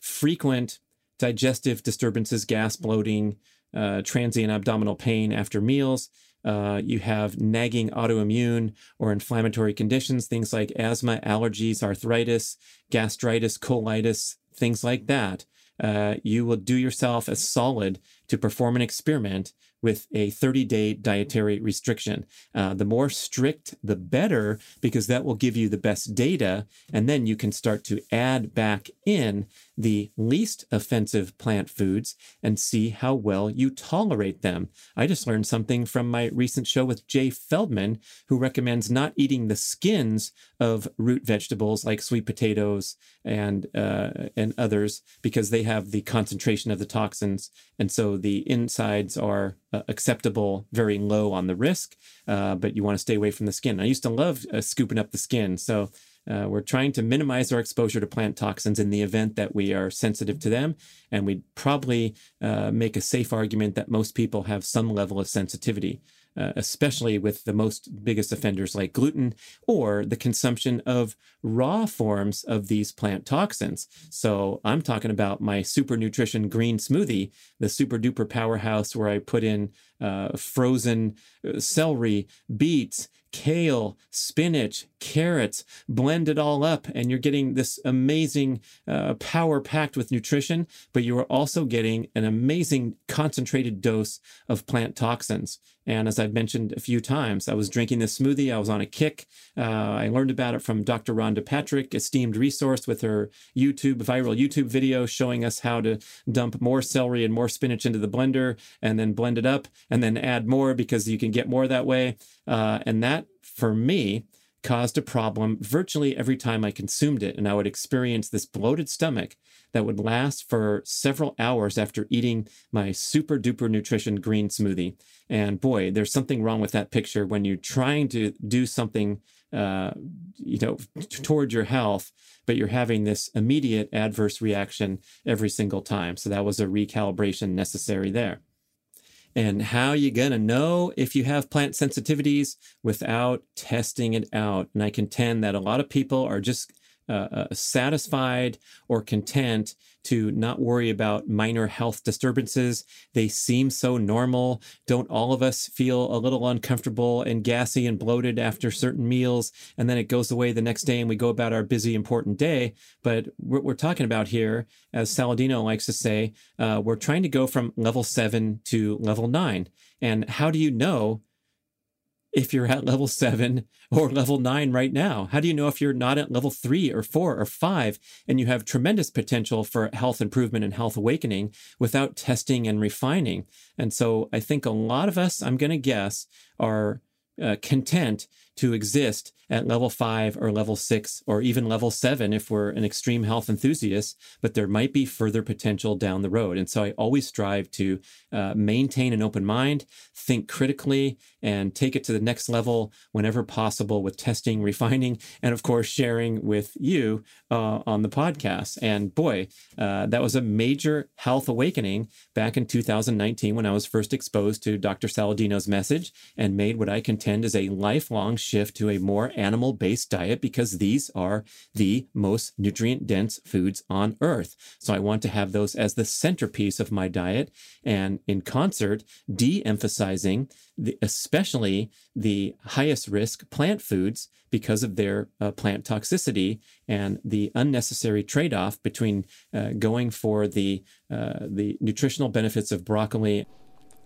A: frequent digestive disturbances, gas, bloating, uh, transient abdominal pain after meals, uh, you have nagging autoimmune or inflammatory conditions, things like asthma, allergies, arthritis, gastritis, colitis, things like that, uh, you will do yourself a solid to perform an experiment with a 30 day dietary restriction. Uh, the more strict, the better, because that will give you the best data. And then you can start to add back in the least offensive plant foods and see how well you tolerate them. I just learned something from my recent show with Jay Feldman, who recommends not eating the skins of root vegetables like sweet potatoes and uh, and others because they have the concentration of the toxins, and so the insides are uh, acceptable, very low on the risk, uh, but you want to stay away from the skin. I used to love uh, scooping up the skin, so uh, we're trying to minimize our exposure to plant toxins in the event that we are sensitive to them. And we'd probably uh, make a safe argument that most people have some level of sensitivity. Uh, especially with the most biggest offenders like gluten or the consumption of raw forms of these plant toxins. So I'm talking about my super nutrition green smoothie, the super duper powerhouse where I put in uh, frozen uh, celery, beets, kale, spinach, carrots, blend it all up, and you're getting this amazing uh, power packed with nutrition, but you are also getting an amazing concentrated dose of plant toxins. And as I've mentioned a few times, I was drinking this smoothie. I was on a kick. Uh, I learned about it from Dr. Rhonda Patrick, esteemed resource with her YouTube, viral YouTube video showing us how to dump more celery and more spinach into the blender and then blend it up and then add more because you can get more that way. Uh, and that, for me, caused a problem virtually every time I consumed it. And I would experience this bloated stomach that would last for several hours after eating my super duper nutrition green smoothie. And boy, there's something wrong with that picture when you're trying to do something, uh, you know, toward your health, but you're having this immediate adverse reaction every single time. So that was a recalibration necessary there and how you going to know if you have plant sensitivities without testing it out. And I contend that a lot of people are just uh, uh, satisfied or content to not worry about minor health disturbances. They seem so normal. Don't all of us feel a little uncomfortable and gassy and bloated after certain meals? And then it goes away the next day and we go about our busy, important day. But what we're talking about here, as Saladino likes to say, uh, we're trying to go from level seven to level nine. And how do you know if you're at level seven or level nine right now? How do you know if you're not at level three or four or five and you have tremendous potential for health improvement and health awakening without testing and refining? And so I think a lot of us, I'm going to guess, are uh, content to exist at level five or level six or even level seven if we're an extreme health enthusiast, but there might be further potential down the road. And so I always strive to uh, maintain an open mind, think critically, and take it to the next level whenever possible with testing, refining, and of course, sharing with you uh, on the podcast. And boy, uh, that was a major health awakening back in 2019 when I was first exposed to Dr. Saladino's message and made what I contend is a lifelong shift to a more animal based diet because these are the most nutrient dense foods on earth. So I want to have those as the centerpiece of my diet and in concert, de emphasizing the, especially the highest risk plant foods because of their uh, plant toxicity and the unnecessary trade off between uh, going for the, uh, the nutritional benefits of broccoli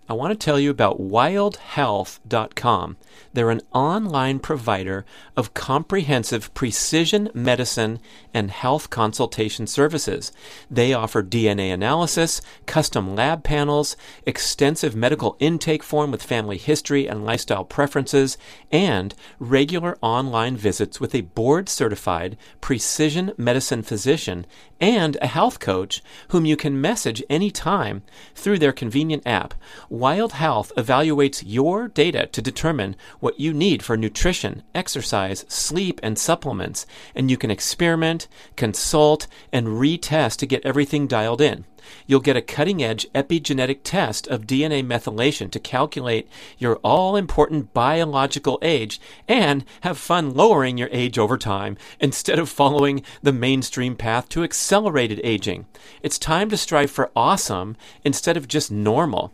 B: I want to tell you about wildhealth.com. They're an online provider of comprehensive precision medicine and health consultation services. They offer DNA analysis, custom lab panels, extensive medical intake form with family history and lifestyle preferences, and regular online visits with a board certified precision medicine physician and a health coach whom you can message anytime through their convenient app. Wild Health evaluates your data to determine what you need for nutrition, exercise, sleep, and supplements, and you can experiment, consult, and retest to get everything dialed in. You'll get a cutting edge epigenetic test of DNA methylation to calculate your all important biological age and have fun lowering your age over time instead of following the mainstream path to accelerated aging. It's time to strive for awesome instead of just normal.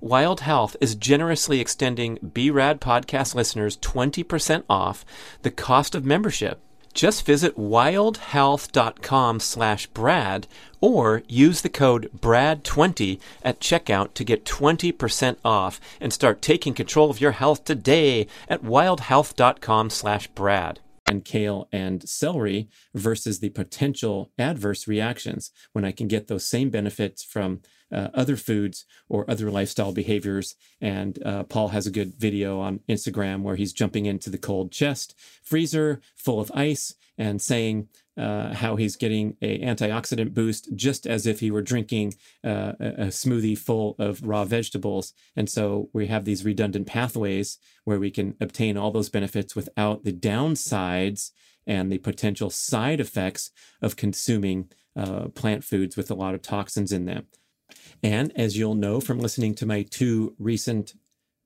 B: Wild Health is generously extending BRAD podcast listeners 20% off the cost of membership. Just visit wildhealth.com slash Brad or use the code BRAD20 at checkout to get 20% off and start taking control of your health today at wildhealth.com slash Brad
A: and kale and celery versus the potential adverse reactions when I can get those same benefits from uh, other foods or other lifestyle behaviors. And uh, Paul has a good video on Instagram where he's jumping into the cold chest freezer full of ice and saying uh, how he's getting a antioxidant boost just as if he were drinking uh, a, a smoothie full of raw vegetables. And so we have these redundant pathways where we can obtain all those benefits without the downsides and the potential side effects of consuming uh, plant foods with a lot of toxins in them. And as you'll know from listening to my two recent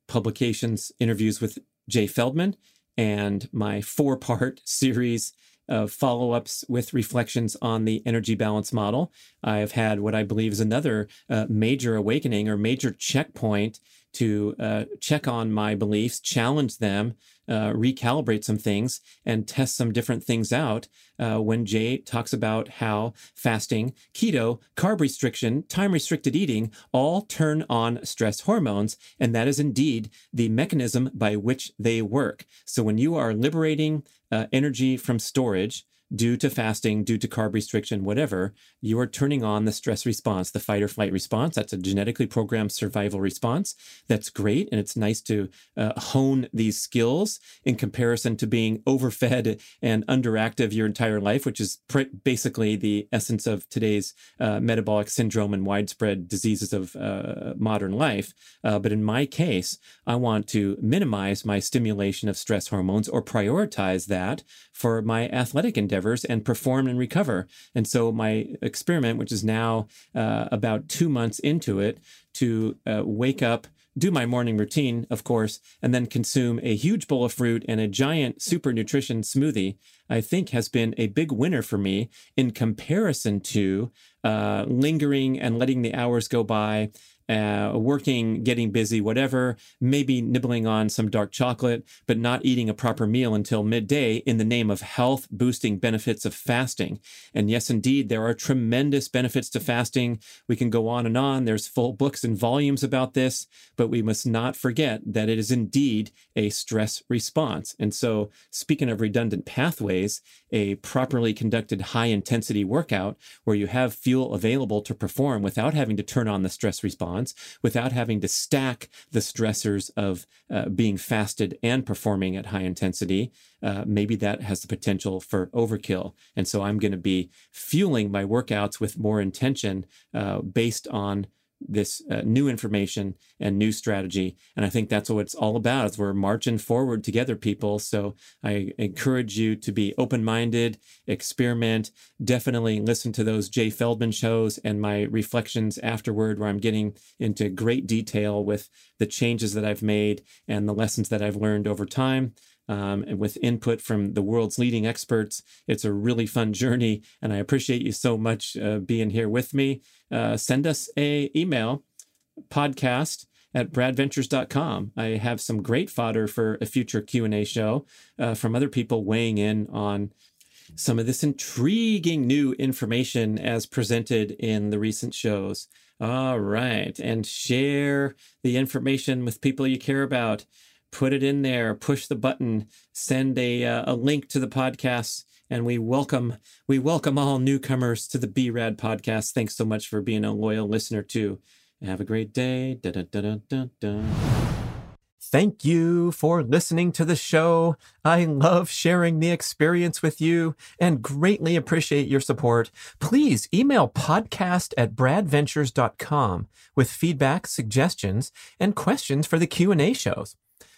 A: publications interviews with Jay Feldman and my four part series of follow ups with reflections on the energy balance model, I have had what I believe is another uh, major awakening or major checkpoint to uh, check on my beliefs, challenge them, uh, recalibrate some things, and test some different things out. Uh, when Jay talks about how fasting, keto, carb restriction, time restricted eating all turn on stress hormones, and that is indeed the mechanism by which they work. So when you are liberating uh, energy from storage, due to fasting, due to carb restriction, whatever, you are turning on the stress response, the fight or flight response. That's a genetically programmed survival response. That's great. And it's nice to uh, hone these skills in comparison to being overfed and underactive your entire life, which is pr- basically the essence of today's uh, metabolic syndrome and widespread diseases of uh, modern life. Uh, but in my case, I want to minimize my stimulation of stress hormones or prioritize that for my athletic and perform and recover. And so my experiment, which is now uh, about two months into it, to uh, wake up do my morning routine, of course, and then consume a huge bowl of fruit and a giant super nutrition smoothie, I think has been a big winner for me in comparison to uh, lingering and letting the hours go by uh, working, getting busy, whatever, maybe nibbling on some dark chocolate, but not eating a proper meal until midday in the name of health boosting benefits of fasting. And yes, indeed, there are tremendous benefits to fasting. We can go on and on. There's full books and volumes about this, but we must not forget that it is indeed a stress response. And so, speaking of redundant pathways, a properly conducted high intensity workout where you have fuel available to perform without having to turn on the stress response response without having to stack the stressors of uh, being fasted and performing at high intensity, uh, maybe that has the potential for overkill. And so I'm going to be fueling my workouts with more intention uh, based on this uh, new information and new strategy. And I think that's what it's all about is we're marching forward together, people. So I encourage you to be open-minded, experiment, definitely listen to those Jay Feldman shows and my reflections afterward, where I'm getting into great detail with the changes that I've made and the lessons that I've learned over time um, and with input from the world's leading experts. It's a really fun journey, and I appreciate you so much uh, being here with me. Uh, send us a email podcast at bradventures.com. I have some great fodder for a future Q&A show uh, from other people weighing in on some of this intriguing new information as presented in the recent shows. All right, and share the information with people you care about put it in there, push the button, send a, uh, a link to the podcast. And we welcome we welcome all newcomers to the B Rad podcast. Thanks so much for being a loyal listener too. Have a great day. Da, da, da, Thank you for listening to the show. I love sharing the experience with you and greatly appreciate your support. Please email podcast at bradventures.com with feedback, suggestions, and questions for the Q&A shows.